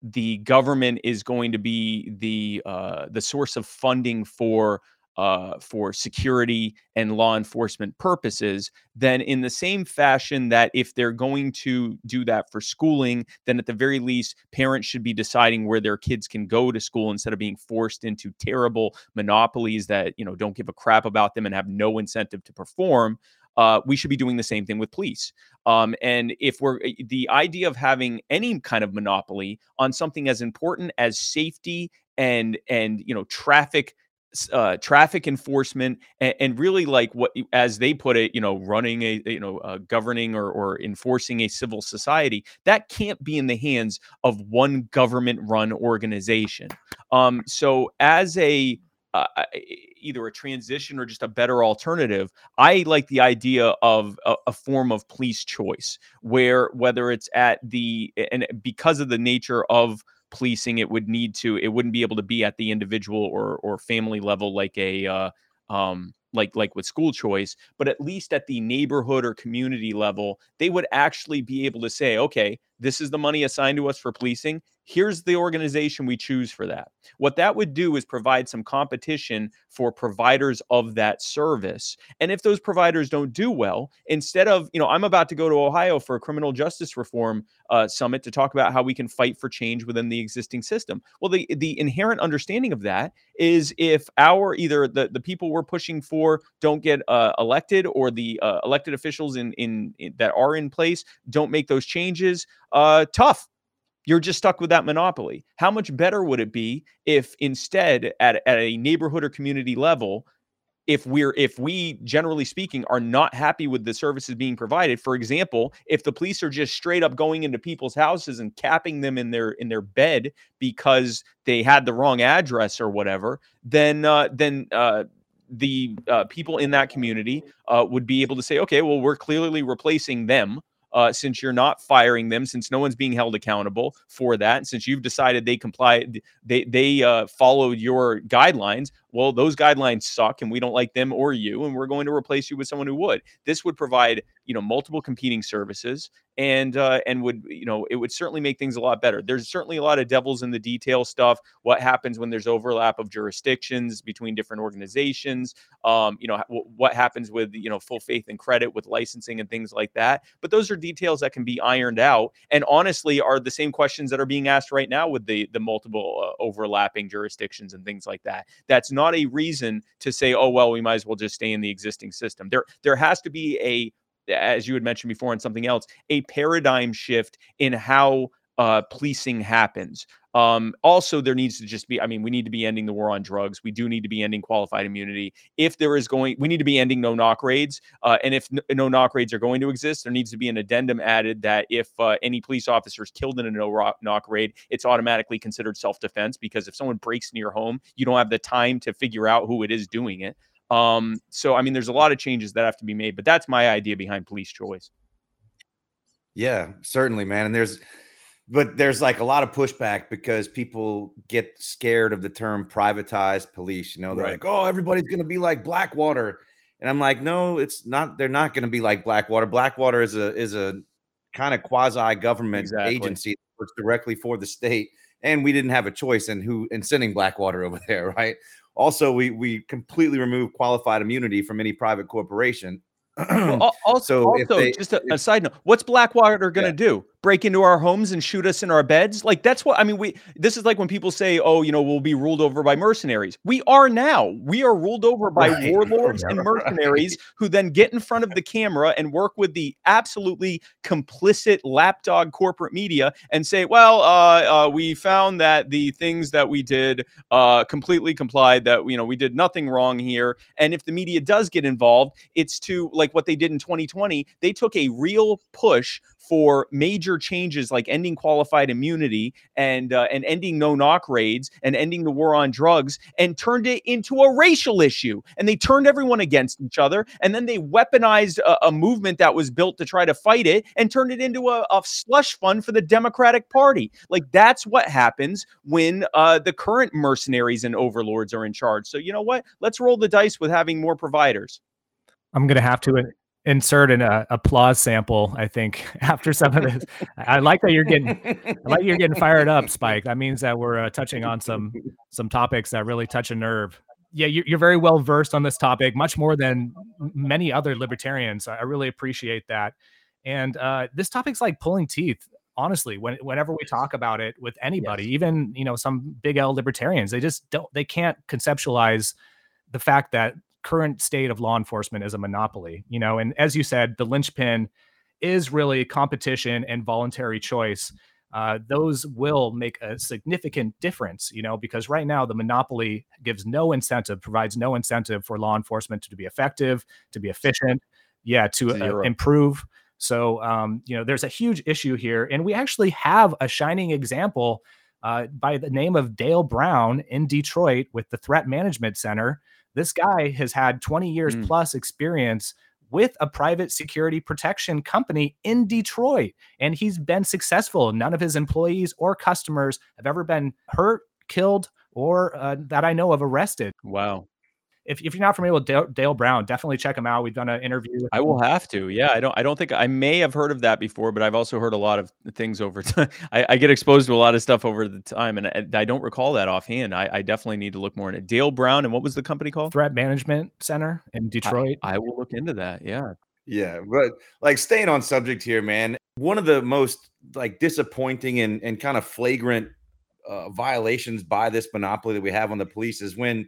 the government is going to be the uh, the source of funding for uh, for security and law enforcement purposes, then in the same fashion that if they're going to do that for schooling, then at the very least, parents should be deciding where their kids can go to school instead of being forced into terrible monopolies that you know don't give a crap about them and have no incentive to perform uh, we should be doing the same thing with police. Um, and if we're eh, the idea of having any kind of monopoly on something as important as safety and and you know traffic uh, traffic enforcement and, and, really like what as they put it you know running a you know uh, governing or, or enforcing a civil society that can't be in the hands of one government run organization um, so as a uh, either a transition or just a better alternative. I like the idea of a, a, form of police choice where whether it's at the and because of the nature of policing, it would need to it wouldn't be able to be at the individual or or family level like a uh, um, like like with school choice, but at least at the neighborhood or community level, they would actually be able to say, okay, this is the money assigned to us for policing here's the organization we choose for that. What that would do is provide some competition for providers of that service. And if those providers don't do well, instead of, you know, I'm about to go to Ohio for a criminal justice reform uh, summit to talk about how we can fight for change within the existing system. Well, the the inherent understanding of that is if our either the, the people we're pushing for don't get uh, elected or the uh, elected officials in, in, in that are in place don't make those changes, uh, tough you're just stuck with that monopoly. How much better would it be if instead at, at a neighborhood or community level, if we're if we generally speaking are not happy with the services being provided for example if the police are just straight up going into people's houses and capping them in their in their bed because they had the wrong address or whatever then uh, then uh, the uh, people in that community uh, would be able to say okay well we're clearly replacing them uh, since you're not firing them, since no one's being held accountable for that, since you've decided they comply, they they uh, followed your guidelines. Well, those guidelines suck, and we don't like them or you, and we're going to replace you with someone who would. This would provide you know multiple competing services and uh, and would you know it would certainly make things a lot better. There's certainly a lot of devils in the detail stuff. What happens when there's overlap of jurisdictions between different organizations? Um, you know what happens with you know full faith and credit with licensing and things like that. But those are details that can be ironed out, and honestly are the same questions that are being asked right now with the the multiple uh, overlapping jurisdictions and things like that. That's not a reason to say, oh well, we might as well just stay in the existing system. There there has to be a as you had mentioned before and something else, a paradigm shift in how uh, policing happens. Um, also, there needs to just be, I mean, we need to be ending the war on drugs. We do need to be ending qualified immunity. If there is going, we need to be ending no knock raids. Uh, and if no knock raids are going to exist, there needs to be an addendum added that if uh, any police officer is killed in a no knock raid, it's automatically considered self defense because if someone breaks into your home, you don't have the time to figure out who it is doing it. Um, so, I mean, there's a lot of changes that have to be made, but that's my idea behind police choice. Yeah, certainly, man. And there's, but there's like a lot of pushback because people get scared of the term privatized police. You know, they're Right. like, oh, everybody's going to be like Blackwater. And I'm like, no, it's not. They're not going to be like Blackwater. Blackwater is a is a kind of quasi government Exactly. agency that works directly for the state, and we didn't have a choice in who in sending Blackwater over there, right? Also, we we completely removed qualified immunity from any private corporation. Well, also, So also they- just a, a side note, what's Blackwater going to Yeah. do? Break into our homes and shoot us in our beds? Like that's what I mean. We this is like when people say, "Oh, you know, we'll be ruled over by mercenaries." We are now. We are ruled over by Right. warlords and mercenaries who then get in front of the camera and work with the absolutely complicit lapdog corporate media and say, "Well, uh, uh, we found that the things that we did uh, completely complied. That you know, we did nothing wrong here." And if the media does get involved, it's to like what they did in 2020. They took a real push for major changes like ending qualified immunity and uh, and ending no knock raids and ending the war on drugs and turned it into a racial issue. And they turned everyone against each other and then they weaponized a, a movement that was built to try to fight it and turned it into a, a slush fund for the Democratic Party. Like that's what happens when uh, the current mercenaries and overlords are in charge. So you know what? Let's roll the dice with having more providers. I'm gonna have to in- insert an uh, applause sample. I think after some of this, I like that you're getting, I like you're getting fired up, Spike. That means that we're uh, touching on some some topics that really touch a nerve. Yeah, you're, you're very well versed on this topic, much more than many other libertarians. I I really appreciate that. And uh, this topic's like pulling teeth. Honestly, when, whenever we talk about it with anybody, even you know some big L libertarians, they just don't, they can't conceptualize the fact that current state of law enforcement is a monopoly. You know, and as you said, the linchpin is really competition and voluntary choice. Uh, those will make a significant difference, you know, because right now the monopoly gives no incentive, provides no incentive for law enforcement to be effective, to be efficient, yeah, to uh, improve. So, um, you know, there's a huge issue here, and we actually have a shining example uh, by the name of Dale Brown in Detroit with the Threat Management Center. This guy has had 20 years Mm. plus experience with a private security protection company in Detroit, and he's been successful. None of his employees or customers have ever been hurt, killed, or uh, that I know of arrested. wow If, if you're not familiar with Dale, Dale Brown, definitely check him out. We've done an interview. With I him. will have to. Yeah, I don't. I don't think I may have heard of that before, but I've also heard a lot of things over time. I, I get exposed to a lot of stuff over the time, and I, I don't recall that offhand. I, I definitely need to look more into it. Dale Brown, and what was the company called? Threat Management Center in Detroit. I will look into that. Yeah. Yeah, but like staying on subject here, man. One of the most like disappointing and, and kind of flagrant uh, violations by this monopoly that we have on the police is when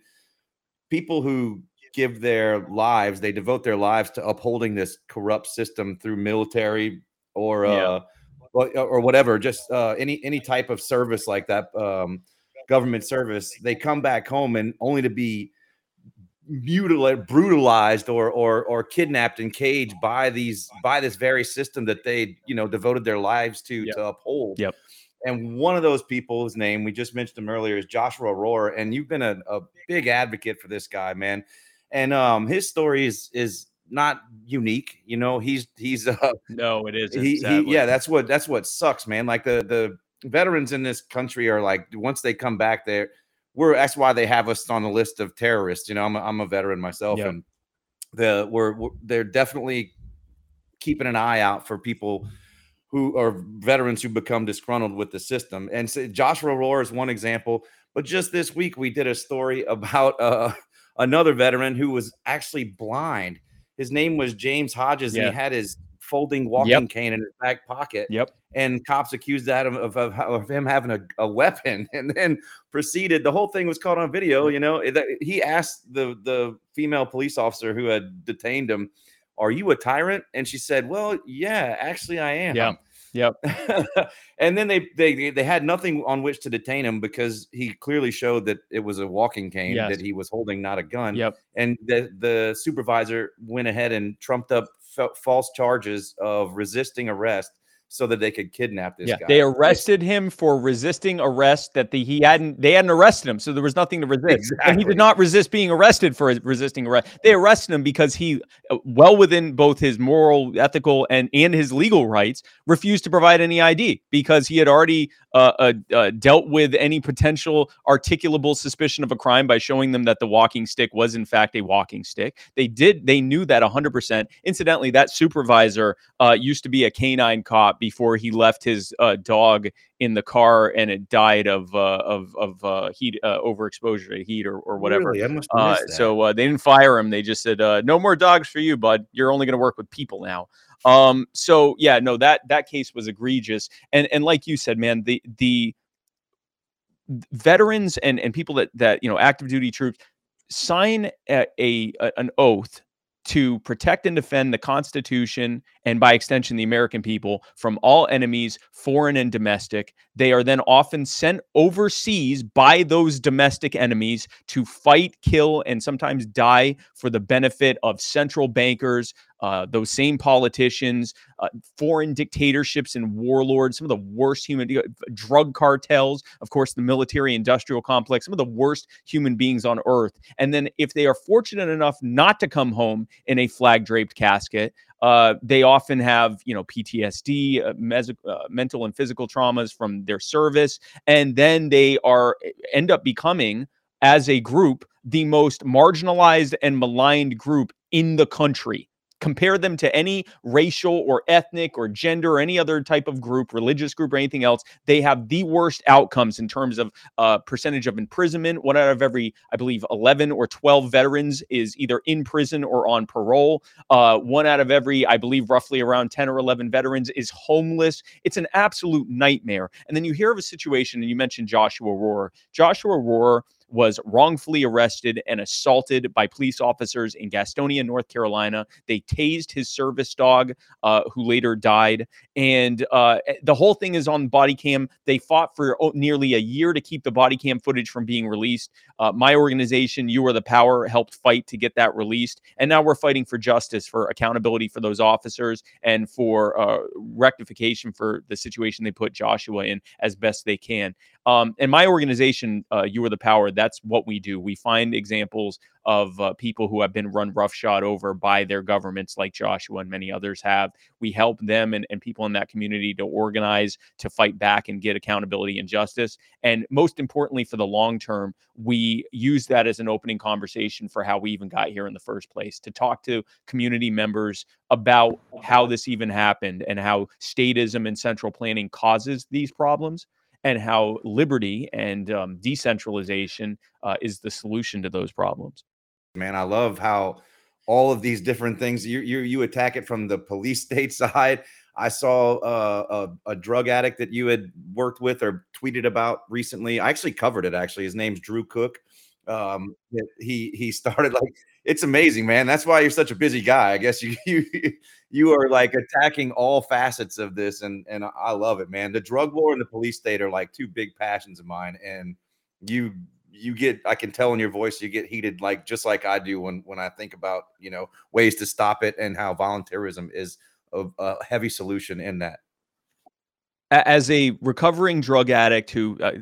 people who give their lives, they devote their lives to upholding this corrupt system through military or uh, Yeah. or whatever, just uh, any any type of service like that, um, government service. They come back home and only to be mutilated, brutalized, or or or kidnapped and caged by these by this very system that they you know devoted their lives to Yep. to uphold. Yep. And one of those people's name we just mentioned him earlier is Joshua Rohr, and you've been a, a big advocate for this guy, man. And um, his story is is not unique. You know, he's he's uh, No, it isn't. he, he yeah that's what that's what sucks man like the the veterans in this country are like once they come back there we're that's why they have us on the list of terrorists you know i'm a, I'm a veteran myself Yep. and the we're, we're they're definitely keeping an eye out for people who are veterans who become disgruntled with the system. And so joshua rohr is one example but just this week we did a story about uh, another veteran who was actually blind. His name was james hodges and he had his folding walking Yep. cane in his back pocket. Yep. and cops accused that of, of, of, of him having a, a weapon and then proceeded. The whole thing was caught on video you know he asked the the female police officer who had detained him are you a tyrant and she said well yeah actually i am Yeah. Yep. and then they, they they had nothing on which to detain him because he clearly showed that it was a walking cane Yes. that he was holding, not a gun. Yep. And the the supervisor went ahead and trumped up fa- false charges of resisting arrest so that they could kidnap this yeah, guy. they arrested him for resisting arrest that the he hadn't they hadn't arrested him, so there was nothing to resist. And he did not resist being arrested for resisting arrest. They arrested him because he, uh, well within both his moral, ethical, and and his legal rights, refused to provide any ID because he had already uh, uh, uh, dealt with any potential articulable suspicion of a crime by showing them that the walking stick was in fact a walking stick. They did. They knew that 100%. Incidentally, that supervisor uh, used to be a canine cop before he left his uh, dog in the car and it died of uh, of of uh, heat uh, overexposure to heat or, or whatever. Really? I must have Uh, so uh, they didn't fire him. They just said, uh, "No more dogs for you, bud. You're only going to work with people now." Um, so yeah, no that that case was egregious, and and like you said, man, the the veterans and and people that that you know active duty troops sign a a- an oath to protect and defend the Constitution and by extension the American people from all enemies, foreign and domestic. They are then often sent overseas by those domestic enemies to fight, kill, and sometimes die for the benefit of central bankers, uh, those same politicians, uh, foreign dictatorships and warlords, some of the worst human drug cartels, of course, the military industrial complex, some of the worst human beings on earth. And then if they are fortunate enough not to come home in a flag draped casket, uh, they often have, you know, PTSD, uh, mes- uh, mental and physical traumas from their service, and then they are end up becoming, as a group, the most marginalized and maligned group in the country. Compare them to any racial or ethnic or gender or any other type of group, religious group or anything else. They have the worst outcomes in terms of uh, percentage of imprisonment. One out of every, I believe, 11 or 12 veterans is either in prison or on parole. Uh, one out of every, I believe, roughly around 10 or 11 veterans is homeless. It's an absolute nightmare. And then you hear of a situation, and you mentioned Joshua Rohr. Joshua Rohr was wrongfully arrested and assaulted by police officers in Gastonia, North Carolina. They tased his service dog, uh, who later died. And uh, the whole thing is on body cam. They fought for oh, nearly a year to keep the body cam footage from being released. Uh, my organization, You Are the Power, helped fight to get that released. And now we're fighting for justice, for accountability for those officers, and for uh, rectification for the situation they put Joshua in as best they can. Um, and my organization, uh, You Are the Power, that's what we do. We find examples of uh, people who have been run roughshod over by their governments, like Joshua and many others have. We help them and, and people in that community to organize, to fight back and get accountability and justice. And most importantly, for the long term, we use that as an opening conversation for how we even got here in the first place to talk to community members about how this even happened and how statism and central planning causes these problems and how liberty and um, decentralization uh, is the solution to those problems. man. I love how all of these different things you you you attack it from the police state side. I saw uh, a, a drug addict that you had worked with or tweeted about recently. I actually covered it. Actually, his name's Drew Cook. Um, he he started like it's amazing, man. That's why you're such a busy guy. I guess you you you are like attacking all facets of this, and and I love it, man. The drug war and the police state are like two big passions of mine, and you you get I can tell in your voice you get heated like just like I do when when I think about you know ways to stop it and how volunteerism is a, a heavy solution in that. As a recovering drug addict who, uh,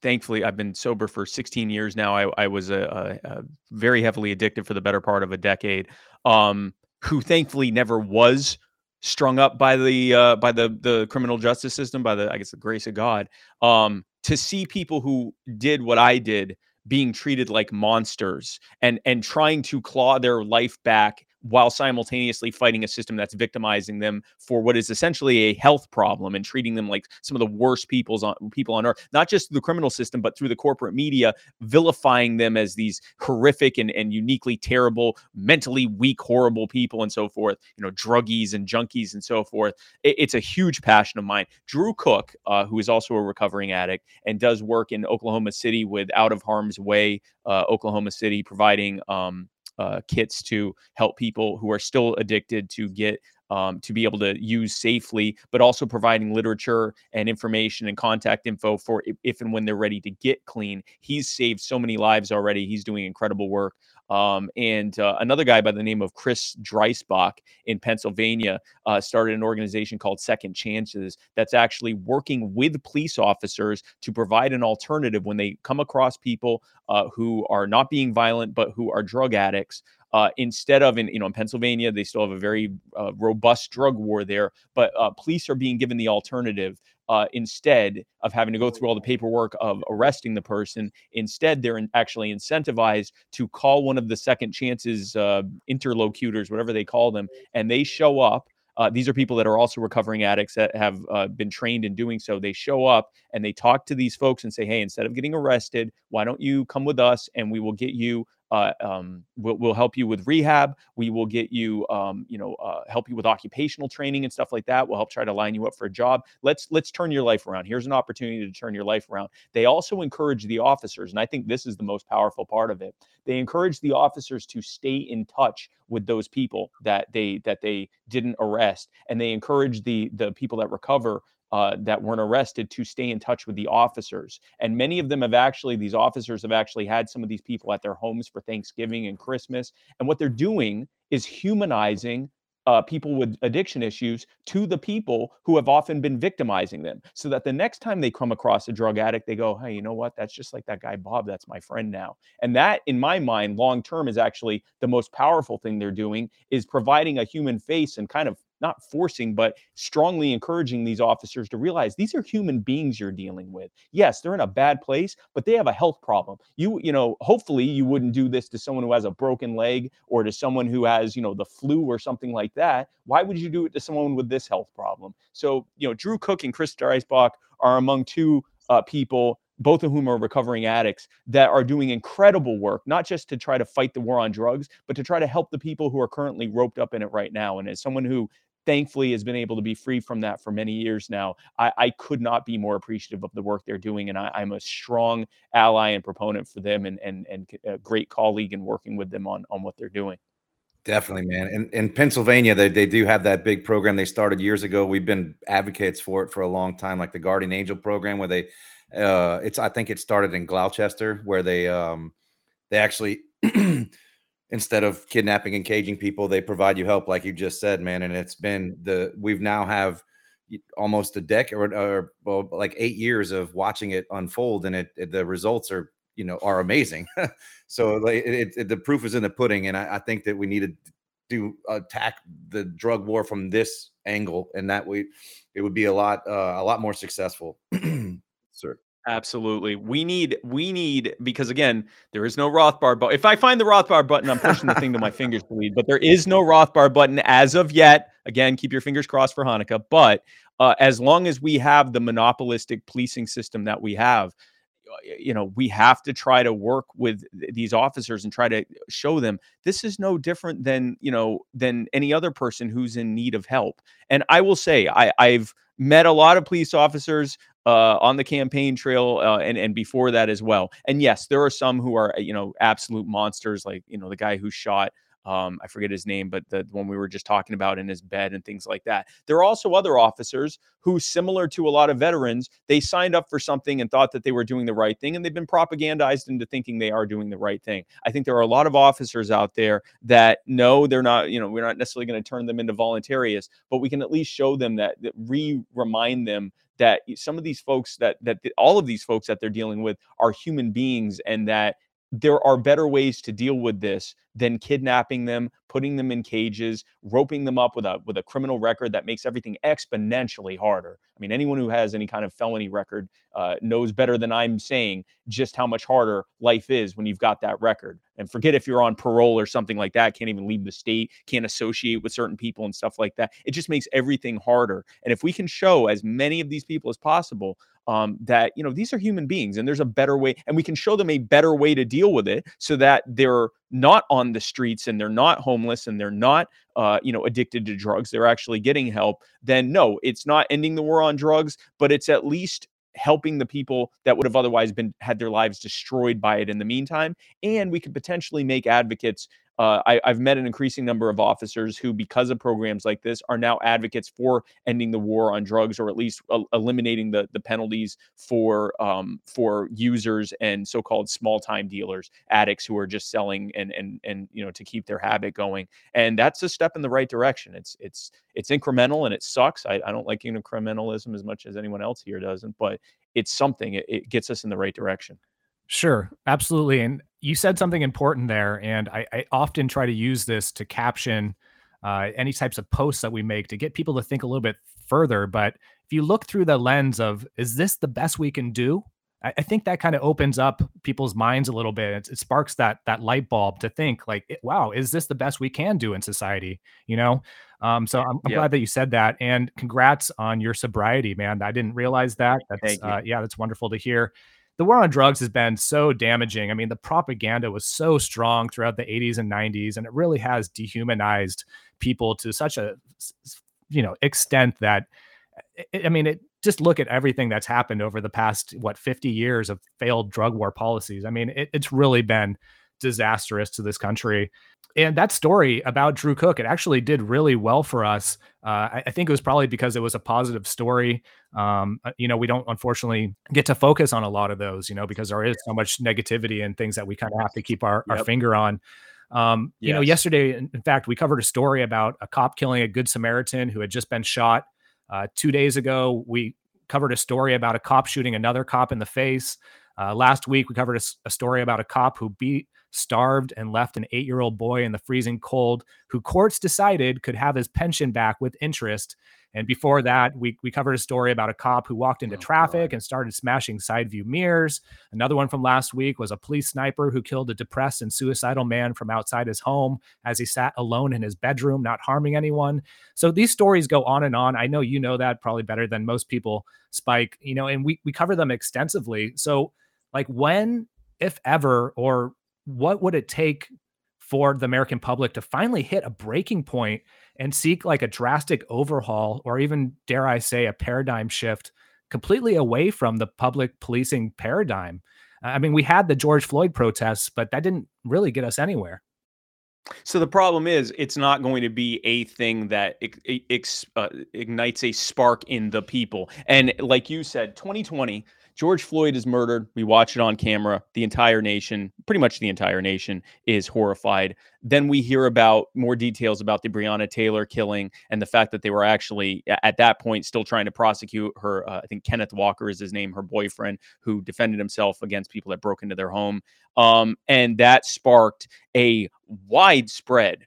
thankfully, I've been sober for 16 years now. I, I was a, a, a very heavily addicted for the better part of a decade. Um, who thankfully never was strung up by the uh, by the the criminal justice system, by the I guess the grace of God. Um, to see people who did what I did being treated like monsters and and trying to claw their life back while simultaneously fighting a system that's victimizing them for what is essentially a health problem and treating them like some of the worst people's on people on earth not just the criminal system but through the corporate media vilifying them as these horrific and, and uniquely terrible mentally weak horrible people and so forth you know druggies and junkies and so forth. It- it's a huge passion of mine. Drew cook uh, who is also a recovering addict and does work in oklahoma city with out of harm's way uh, oklahoma city providing um, uh, kits to help people who are still addicted to get um, to be able to use safely, but also providing literature and information and contact info for if, if and when they're ready to get clean. He's saved so many lives already. He's doing incredible work. Um, and uh, another guy by the name of Chris Dreisbach in Pennsylvania uh, started an organization called Second Chances that's actually working with police officers to provide an alternative when they come across people uh, who are not being violent but who are drug addicts. Uh, instead of in you know in Pennsylvania, they still have a very uh, robust drug war there, but uh, police are being given the alternative uh, instead of having to go through all the paperwork of arresting the person. Instead, they're in, actually incentivized to call one of the second chances uh, interlocutors, whatever they call them, and they show up. Uh, these are people that are also recovering addicts that have uh, been trained in doing so. They show up and they talk to these folks and say, "Hey, instead of getting arrested, why don't you come with us and we will get you uh, um, we'll, we'll, help you with rehab. We will get you, um, you know, uh, help you with occupational training and stuff like that. We'll help try to line you up for a job. Let's let's turn your life around. Here's an opportunity to turn your life around. They also encourage the officers, and I think this is the most powerful part of it. They encourage the officers to stay in touch with those people that they that they didn't arrest, and they encourage the the people that recover uh, that weren't arrested to stay in touch with the officers. And many of them have actually, these officers have actually had some of these people at their homes for Thanksgiving and Christmas. And what they're doing is humanizing uh, people with addiction issues to the people who have often been victimizing them so that the next time they come across a drug addict they go hey you know what that's just like that guy bob that's my friend now and that in my mind long term is actually the most powerful thing they're doing is providing a human face and kind of not forcing, but strongly encouraging these officers to realize these are human beings you're dealing with. Yes, they're in a bad place, but they have a health problem. You, you know, hopefully you wouldn't do this to someone who has a broken leg or to someone who has, you know, the flu or something like that. Why would you do it to someone with this health problem? So, you know, Drew Cook and Chris Dreisbach are among two uh, people both of whom are recovering addicts that are doing incredible work, not just to try to fight the war on drugs, but to try to help the people who are currently roped up in it right now. And as someone who thankfully has been able to be free from that for many years now. I, I could not be more appreciative of the work they're doing, and I, am a strong ally and proponent for them, and and and a great colleague in working with them on on what they're doing. Definitely, man. In, in Pennsylvania, they, they do have that big program they started years ago. We've been advocates for it for a long time, like the Guardian Angel program, where they, uh, it's I think it started in Gloucester, where they um, they actually instead of kidnapping and caging people, they provide you help, like you just said, man. And it's been the we've now have almost a decade or, or well, like eight years of watching it unfold, and it, it the results are you know are amazing. so like it, it, the proof is in the pudding, and I, I think that we need to do attack the drug war from this angle, and that we it would be a lot uh, a lot more successful. Sir. Absolutely. We need we need because again, there is no Rothbard button. If I find the Rothbard button, I'm pushing the thing to my fingers to lead, but there is no Rothbard button as of yet. Again, keep your fingers crossed for Hanukkah. But uh, as long as we have the monopolistic policing system that we have, you know, we have to try to work with these officers and try to show them this is no different than you know than any other person who's in need of help. And I will say, I, I've met a lot of police officers uh, on the campaign trail uh, and and before that as well. And yes, there are some who are you know absolute monsters, like you know the guy who shot. Um, I forget his name, but the one we were just talking about in his bed and things like that. There are also other officers who, similar to a lot of veterans, they signed up for something and thought that they were doing the right thing, and they've been propagandized into thinking they are doing the right thing. I think there are a lot of officers out there that know they're not, you know, we're not necessarily going to turn them into voluntarists, but we can at least show them that, that re remind them that some of these folks that that all of these folks that they're dealing with are human beings and that there are better ways to deal with this than kidnapping them, putting them in cages, roping them up with a with a criminal record that makes everything exponentially harder. I mean, anyone who has any kind of felony record uh, knows better than I'm saying just how much harder life is when you've got that record. And forget if you're on parole or something like that, can't even leave the state, can't associate with certain people and stuff like that. It just makes everything harder. And if we can show as many of these people as possible um, that you know these are human beings and there's a better way and we can show them a better way to deal with it so that they're not on the streets and they're not homeless and they're not uh, you know addicted to drugs they're actually getting help then no it's not ending the war on drugs but it's at least helping the people that would have otherwise been had their lives destroyed by it in the meantime and we could potentially make advocates uh, I, have met an increasing number of officers who, because of programs like this, are now advocates for ending the war on drugs, or at least uh, eliminating the the penalties for um, for users and so-called small-time dealers, addicts who are just selling and and and you know to keep their habit going. And that's a step in the right direction. It's it's it's incremental and it sucks. I, I don't like incrementalism as much as anyone else here doesn't, but it's something. It, it gets us in the right direction. Sure, absolutely. And you said something important there, and I, I often try to use this to caption uh, any types of posts that we make to get people to think a little bit further. But if you look through the lens of, is this the best we can do? I, I think that kind of opens up people's minds a little bit. It, it sparks that that light bulb to think like, wow, is this the best we can do in society? You know. Um, so I'm, I'm yeah. glad that you said that, and congrats on your sobriety, man. I didn't realize that. That's uh, yeah, that's wonderful to hear the war on drugs has been so damaging. I mean, the propaganda was so strong throughout the 80s and 90s, and it really has dehumanized people to such a you know extent that eh, eh, I mean, it just look at everything that's happened over the past what 50 years of failed drug war policies. I mean, it, it's really been disastrous to this country and that story about Drew Cook, it actually did really well for us. Uh, I, I, think it was probably because it was a positive story. Um, uh, you know, we don't unfortunately get to focus on a lot of those, you know, because there is so much negativity and things that we kind of have to keep our, yep. our finger on. Um, yes. You know, yesterday, in, in, fact, we covered a story about a cop killing a good Samaritan who had just been shot. Uh, two days ago, we covered a story about a cop shooting another cop in the face. Uh, last week, we covered a, a, story about a cop who beat starved and left an eight year old boy in the freezing cold, who courts decided could have his pension back with interest. And before that, we, we covered a story about a cop who walked into oh, traffic God. and started smashing side view mirrors. Another one from last week was a police sniper who killed a depressed and suicidal man from outside his home as he sat alone in his bedroom, not harming anyone. So these stories go on and on. I know you know that probably better than most people, Spike, you know, and we, we cover them extensively. So, like, when, if ever, or what would it take for the American public to finally hit a breaking point and seek like a drastic overhaul or even dare I say a paradigm shift completely away from the public policing paradigm. I mean, we had the George Floyd protests, but that didn't really get us anywhere. So the problem is, it's not going to be a thing that ex, uh, ignites a spark in the people. And like you said, 2020 George Floyd is murdered. We watch it on camera. The entire nation, pretty much the entire nation, is horrified. Then we hear about more details about the Breonna Taylor killing and the fact that they were actually, at that point, still trying to prosecute her. Uh, I think Kenneth Walker is his name, her boyfriend, who defended himself against people that broke into their home. Um, and that sparked a widespread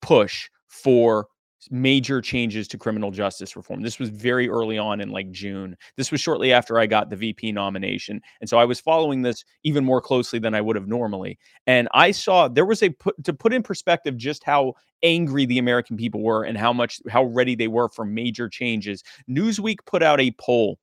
push for major changes to criminal justice reform. This was very early on in like June. This was shortly after I got the VP nomination. And so I was following this even more closely than I would have normally. And I saw there was a put to put in perspective just how angry the American people were and how much how ready they were for major changes. Newsweek put out a poll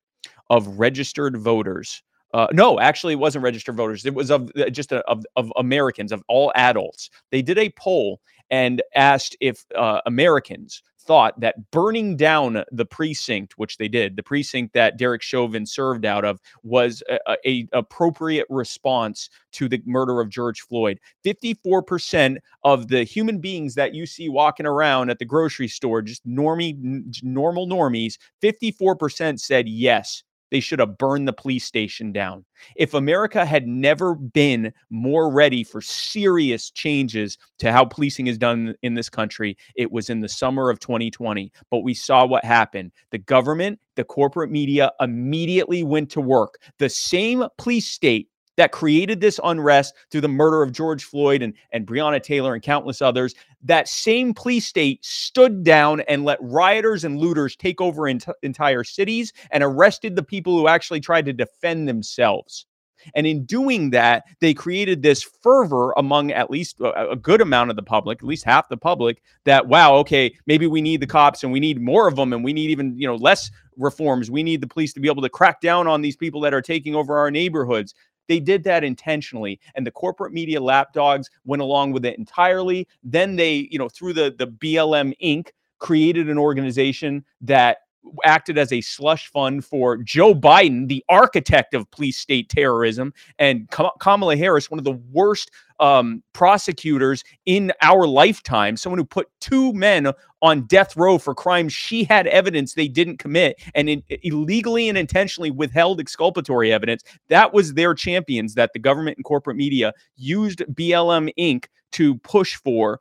of registered voters uh, no, actually, it wasn't registered voters. It was of uh, just a, of, of Americans, of all adults. They did a poll and asked if uh, Americans thought that burning down the precinct, which they did, the precinct that Derek Chauvin served out of, was a, a, appropriate response to the murder of George Floyd. Fifty-four percent of the human beings that you see walking around at the grocery store, just normie, normal normies, fifty-four percent said yes they should have burned the police station down. If America had never been more ready for serious changes to how policing is done in this country, it was in the summer of 2020. But we saw what happened. The government, the corporate media immediately went to work. The same police state that created this unrest through the murder of George Floyd and, and Breonna Taylor and countless others, that same police state stood down and let rioters and looters take over ent- entire cities and arrested the people who actually tried to defend themselves. And in doing that, they created this fervor among at least a, a, good amount of the public, at least half the public, that wow, okay, maybe we need the cops and we need more of them and we need even, you know, less reforms. We need the police to be able to crack down on these people that are taking over our neighborhoods. They did that intentionally, and the corporate media lapdogs went along with it entirely. Then they, you know, through the the BLM Inc. created an organization that acted as a slush fund for Joe Biden, the architect of police state terrorism, and Kamala Harris, one of the worst um, prosecutors in our lifetime, someone who put two men on death row for crimes she had evidence they didn't commit and in, illegally and intentionally withheld exculpatory evidence. That was their champions that the government and corporate media used BLM Inc. to push for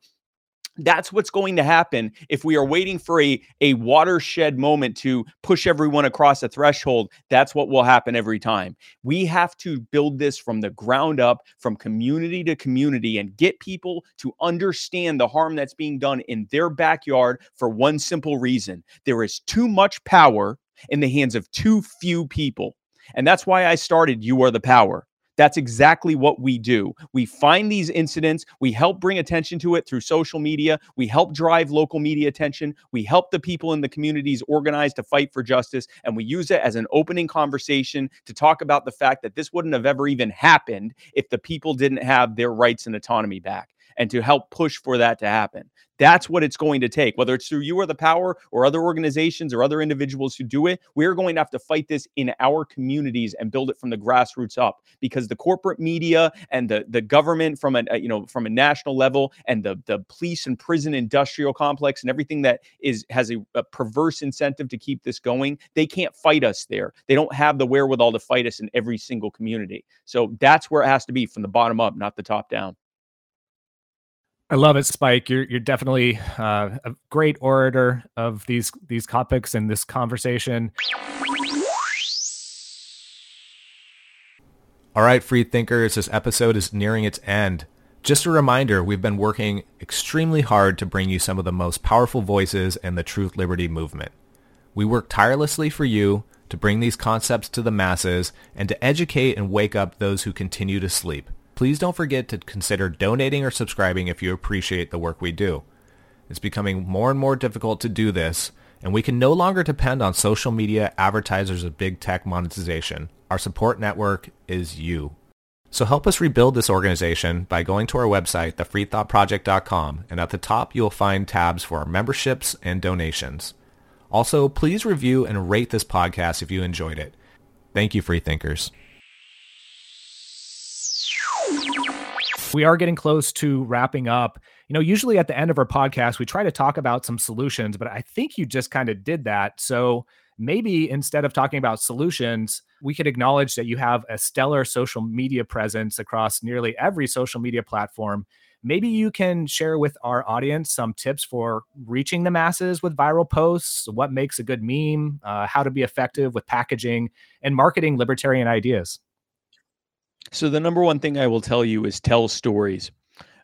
that's what's going to happen if we are waiting for a, a watershed moment to push everyone across a threshold. That's what will happen every time. We have to build this from the ground up, from community to community, and get people to understand the harm that's being done in their backyard for one simple reason there is too much power in the hands of too few people. And that's why I started You Are the Power. That's exactly what we do. We find these incidents, we help bring attention to it through social media, we help drive local media attention, we help the people in the communities organize to fight for justice, and we use it as an opening conversation to talk about the fact that this wouldn't have ever even happened if the people didn't have their rights and autonomy back and to help push for that to happen. That's what it's going to take. Whether it's through You Are the Power or other organizations or other individuals who do it, we're going to have to fight this in our communities and build it from the grassroots up because the corporate media and the, the government from a, uh, you know from a national level and the the police and prison industrial complex and everything that is has a, a perverse incentive to keep this going, they can't fight us there. They don't have the wherewithal to fight us in every single community. So that's where it has to be from the bottom up, not the top down. I love it, Spike. You're you're definitely uh, a great orator of these these topics and this conversation. All right, free thinkers, this episode is nearing its end. Just a reminder, we've been working extremely hard to bring you some of the most powerful voices in the truth liberty movement. We work tirelessly for you to bring these concepts to the masses and to educate and wake up those who continue to sleep please don't forget to consider donating or subscribing if you appreciate the work we do. It's becoming more and more difficult to do this, and we can no longer depend on social media advertisers of big tech monetization. Our support network is you. So help us rebuild this organization by going to our website, thefreethoughtproject.com, and at the top you'll find tabs for our memberships and donations. Also, please review and rate this podcast if you enjoyed it. Thank you, free thinkers. We are getting close to wrapping up. You know, usually at the end of our podcast, we try to talk about some solutions, but I think you just kind of did that. So maybe instead of talking about solutions, we could acknowledge that you have a stellar social media presence across nearly every social media platform. Maybe you can share with our audience some tips for reaching the masses with viral posts, what makes a good meme, uh, how to be effective with packaging and marketing libertarian ideas. So, the number one thing I will tell you is tell stories.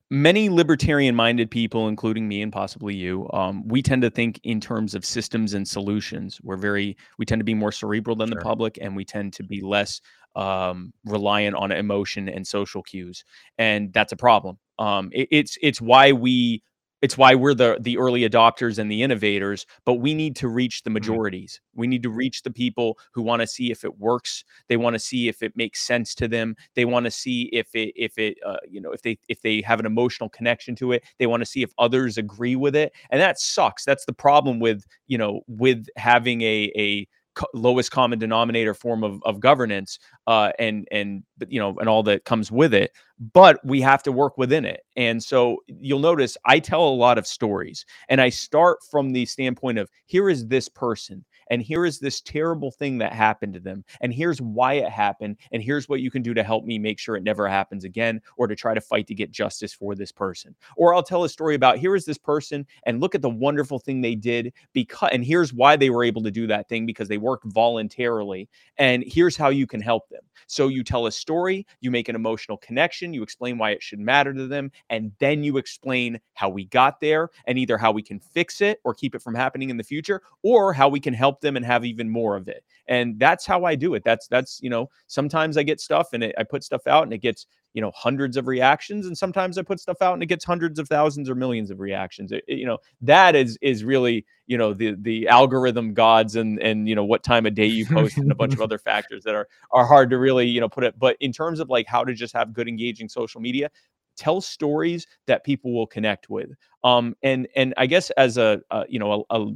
Many libertarian minded people, including me and possibly you, um, we tend to think in terms of systems and solutions. We're very, we tend to be more cerebral than sure. the public and we tend to be less um, reliant on emotion and social cues. And that's a problem. Um, it, it's, it's why we it's why we're the the early adopters and the innovators but we need to reach the mm-hmm. majorities. We need to reach the people who want to see if it works. They want to see if it makes sense to them. They want to see if it if it uh, you know if they if they have an emotional connection to it. They want to see if others agree with it and that sucks. That's the problem with you know with having a a lowest common denominator form of, of governance uh, and and you know and all that comes with it but we have to work within it. And so you'll notice i tell a lot of stories and i start from the standpoint of here is this person and here is this terrible thing that happened to them and here's why it happened and here's what you can do to help me make sure it never happens again or to try to fight to get justice for this person. Or i'll tell a story about here is this person and look at the wonderful thing they did because and here's why they were able to do that thing because they worked voluntarily and here's how you can help them. So you tell a story you make an emotional connection you explain why it should matter to them and then you explain how we got there and either how we can fix it or keep it from happening in the future or how we can help them and have even more of it. And that's how I do it. That's that's you know sometimes I get stuff and it, I put stuff out and it gets you know hundreds of reactions and sometimes i put stuff out and it gets hundreds of thousands or millions of reactions it, it, you know that is is really you know the the algorithm gods and and you know what time of day you post and a bunch of other factors that are are hard to really you know put it but in terms of like how to just have good engaging social media tell stories that people will connect with um and and i guess as a, a you know a, a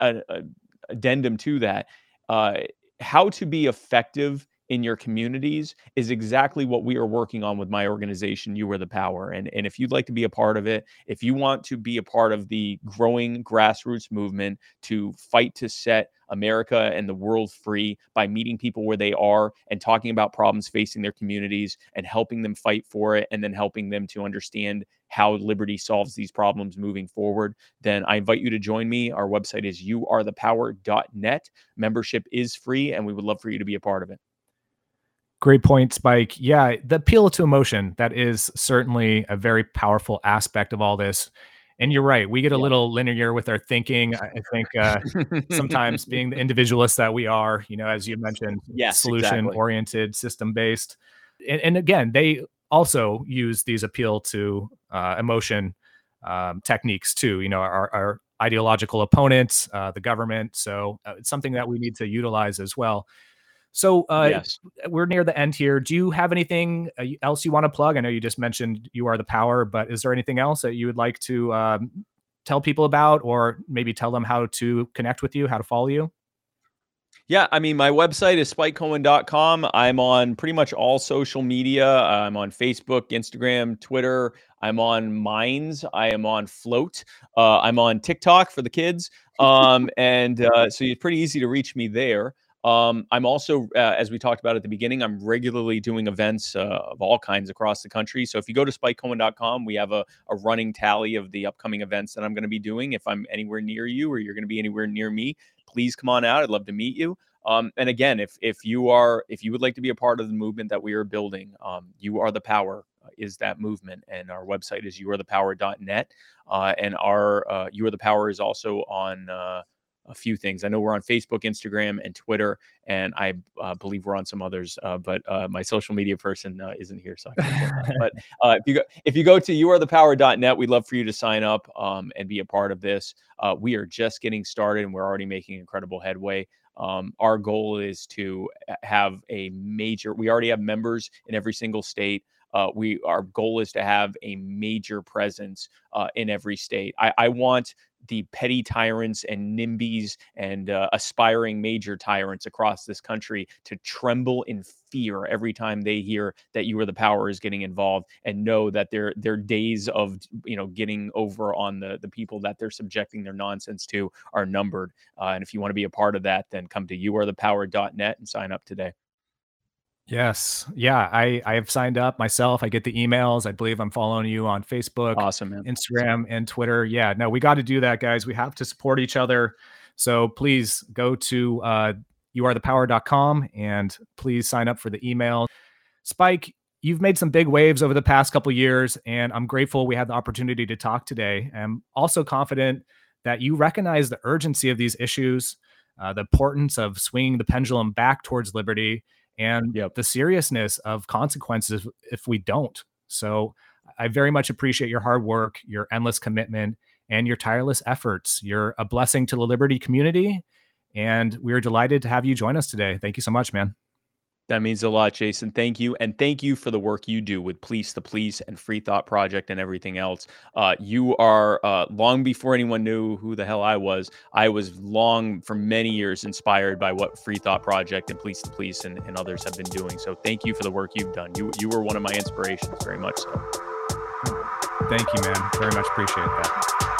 a, a addendum to that, uh, how to be effective in your communities is exactly what we are working on with my organization you are the power and and if you'd like to be a part of it if you want to be a part of the growing grassroots movement to fight to set America and the world free by meeting people where they are and talking about problems facing their communities and helping them fight for it and then helping them to understand how liberty solves these problems moving forward, then I invite you to join me. Our website is youarethepower.net. Membership is free, and we would love for you to be a part of it. Great point, Spike. Yeah, the appeal to emotion, that is certainly a very powerful aspect of all this. And you're right, we get a yeah. little linear with our thinking. I think uh, sometimes being the individualists that we are, you know, as you mentioned, yes, solution exactly. oriented, system based. And, and, again, they also use these appeal to uh, emotion um, techniques too. You know, our, our ideological opponents, uh, the government. So uh, it's something that we need to utilize as well. So uh, yes. we're near the end here. Do you have anything uh, else you want to plug? I know you just mentioned you are the power, but is there anything else that you would like to um, tell people about, or maybe tell them how to connect with you, how to follow you? Yeah, I mean, my website is spikecohen.com. I'm on pretty much all social media. I'm on Facebook, Instagram, Twitter. I'm on Minds. I am on Flote. Uh, I'm on TikTok for the kids. Um, and uh, so it's pretty easy to reach me there. Um, I'm also, uh, as we talked about at the beginning, I'm regularly doing events uh, of all kinds across the country. So if you go to spikecohen.com, we have a, a running tally of the upcoming events that I'm going to be doing. If I'm anywhere near you or you're going to be anywhere near me, please come on out. I'd love to meet you. Um, and again, if if you are if you would like to be a part of the movement that we are building, um, you are the power uh, is that movement, and our website is youarethepower.net. Uh, and our uh, you are the power is also on uh, a few things. I know we're on Facebook, Instagram, and Twitter, and I uh, believe we're on some others. Uh, but uh, my social media person uh, isn't here, so I can't But uh, if you go if you go to youarethepower.net, we'd love for you to sign up um, and be a part of this. Uh, we are just getting started, and we're already making incredible headway. Um, our goal is to have a major. We already have members in every single state. Uh, we our goal is to have a major presence uh, in every state. I, I, want the petty tyrants and NIMBYs and uh, aspiring major tyrants across this country to tremble in fear every time they hear that you are the power is getting involved and know that their their days of you know getting over on the the people that they're subjecting their nonsense to are numbered. Uh, and if you want to be a part of that, then come to youarethepower.net and sign up today. Yes. Yeah. I, I have signed up myself. I get the emails. I believe I'm following you on Facebook, awesome, man. Instagram, and Twitter. Yeah. No, we got to do that, guys. We have to support each other. So please go to uh, youarethepower.com and please sign up for the email. Spike, you've made some big waves over the past couple years, and I'm grateful we had the opportunity to talk today. I'm also confident that you recognize the urgency of these issues, uh, the importance of swinging the pendulum back towards liberty and yep. the seriousness of consequences if we don't. So I very much appreciate your hard work, your endless commitment, and your tireless efforts. You're a blessing to the Liberty community, and we're delighted to have you join us today. Thank you so much, man. That means a lot, Jason. Thank you. And thank you for the work you do with Police the Police and Free Thought Project and everything else. Uh, you are uh, long before anyone knew who the hell I was. I was long for many years inspired by what Free Thought Project and Police the Police and, and others have been doing. So thank you for the work you've done. You, you were one of my inspirations, very much so. Thank you, man. Very much appreciate that.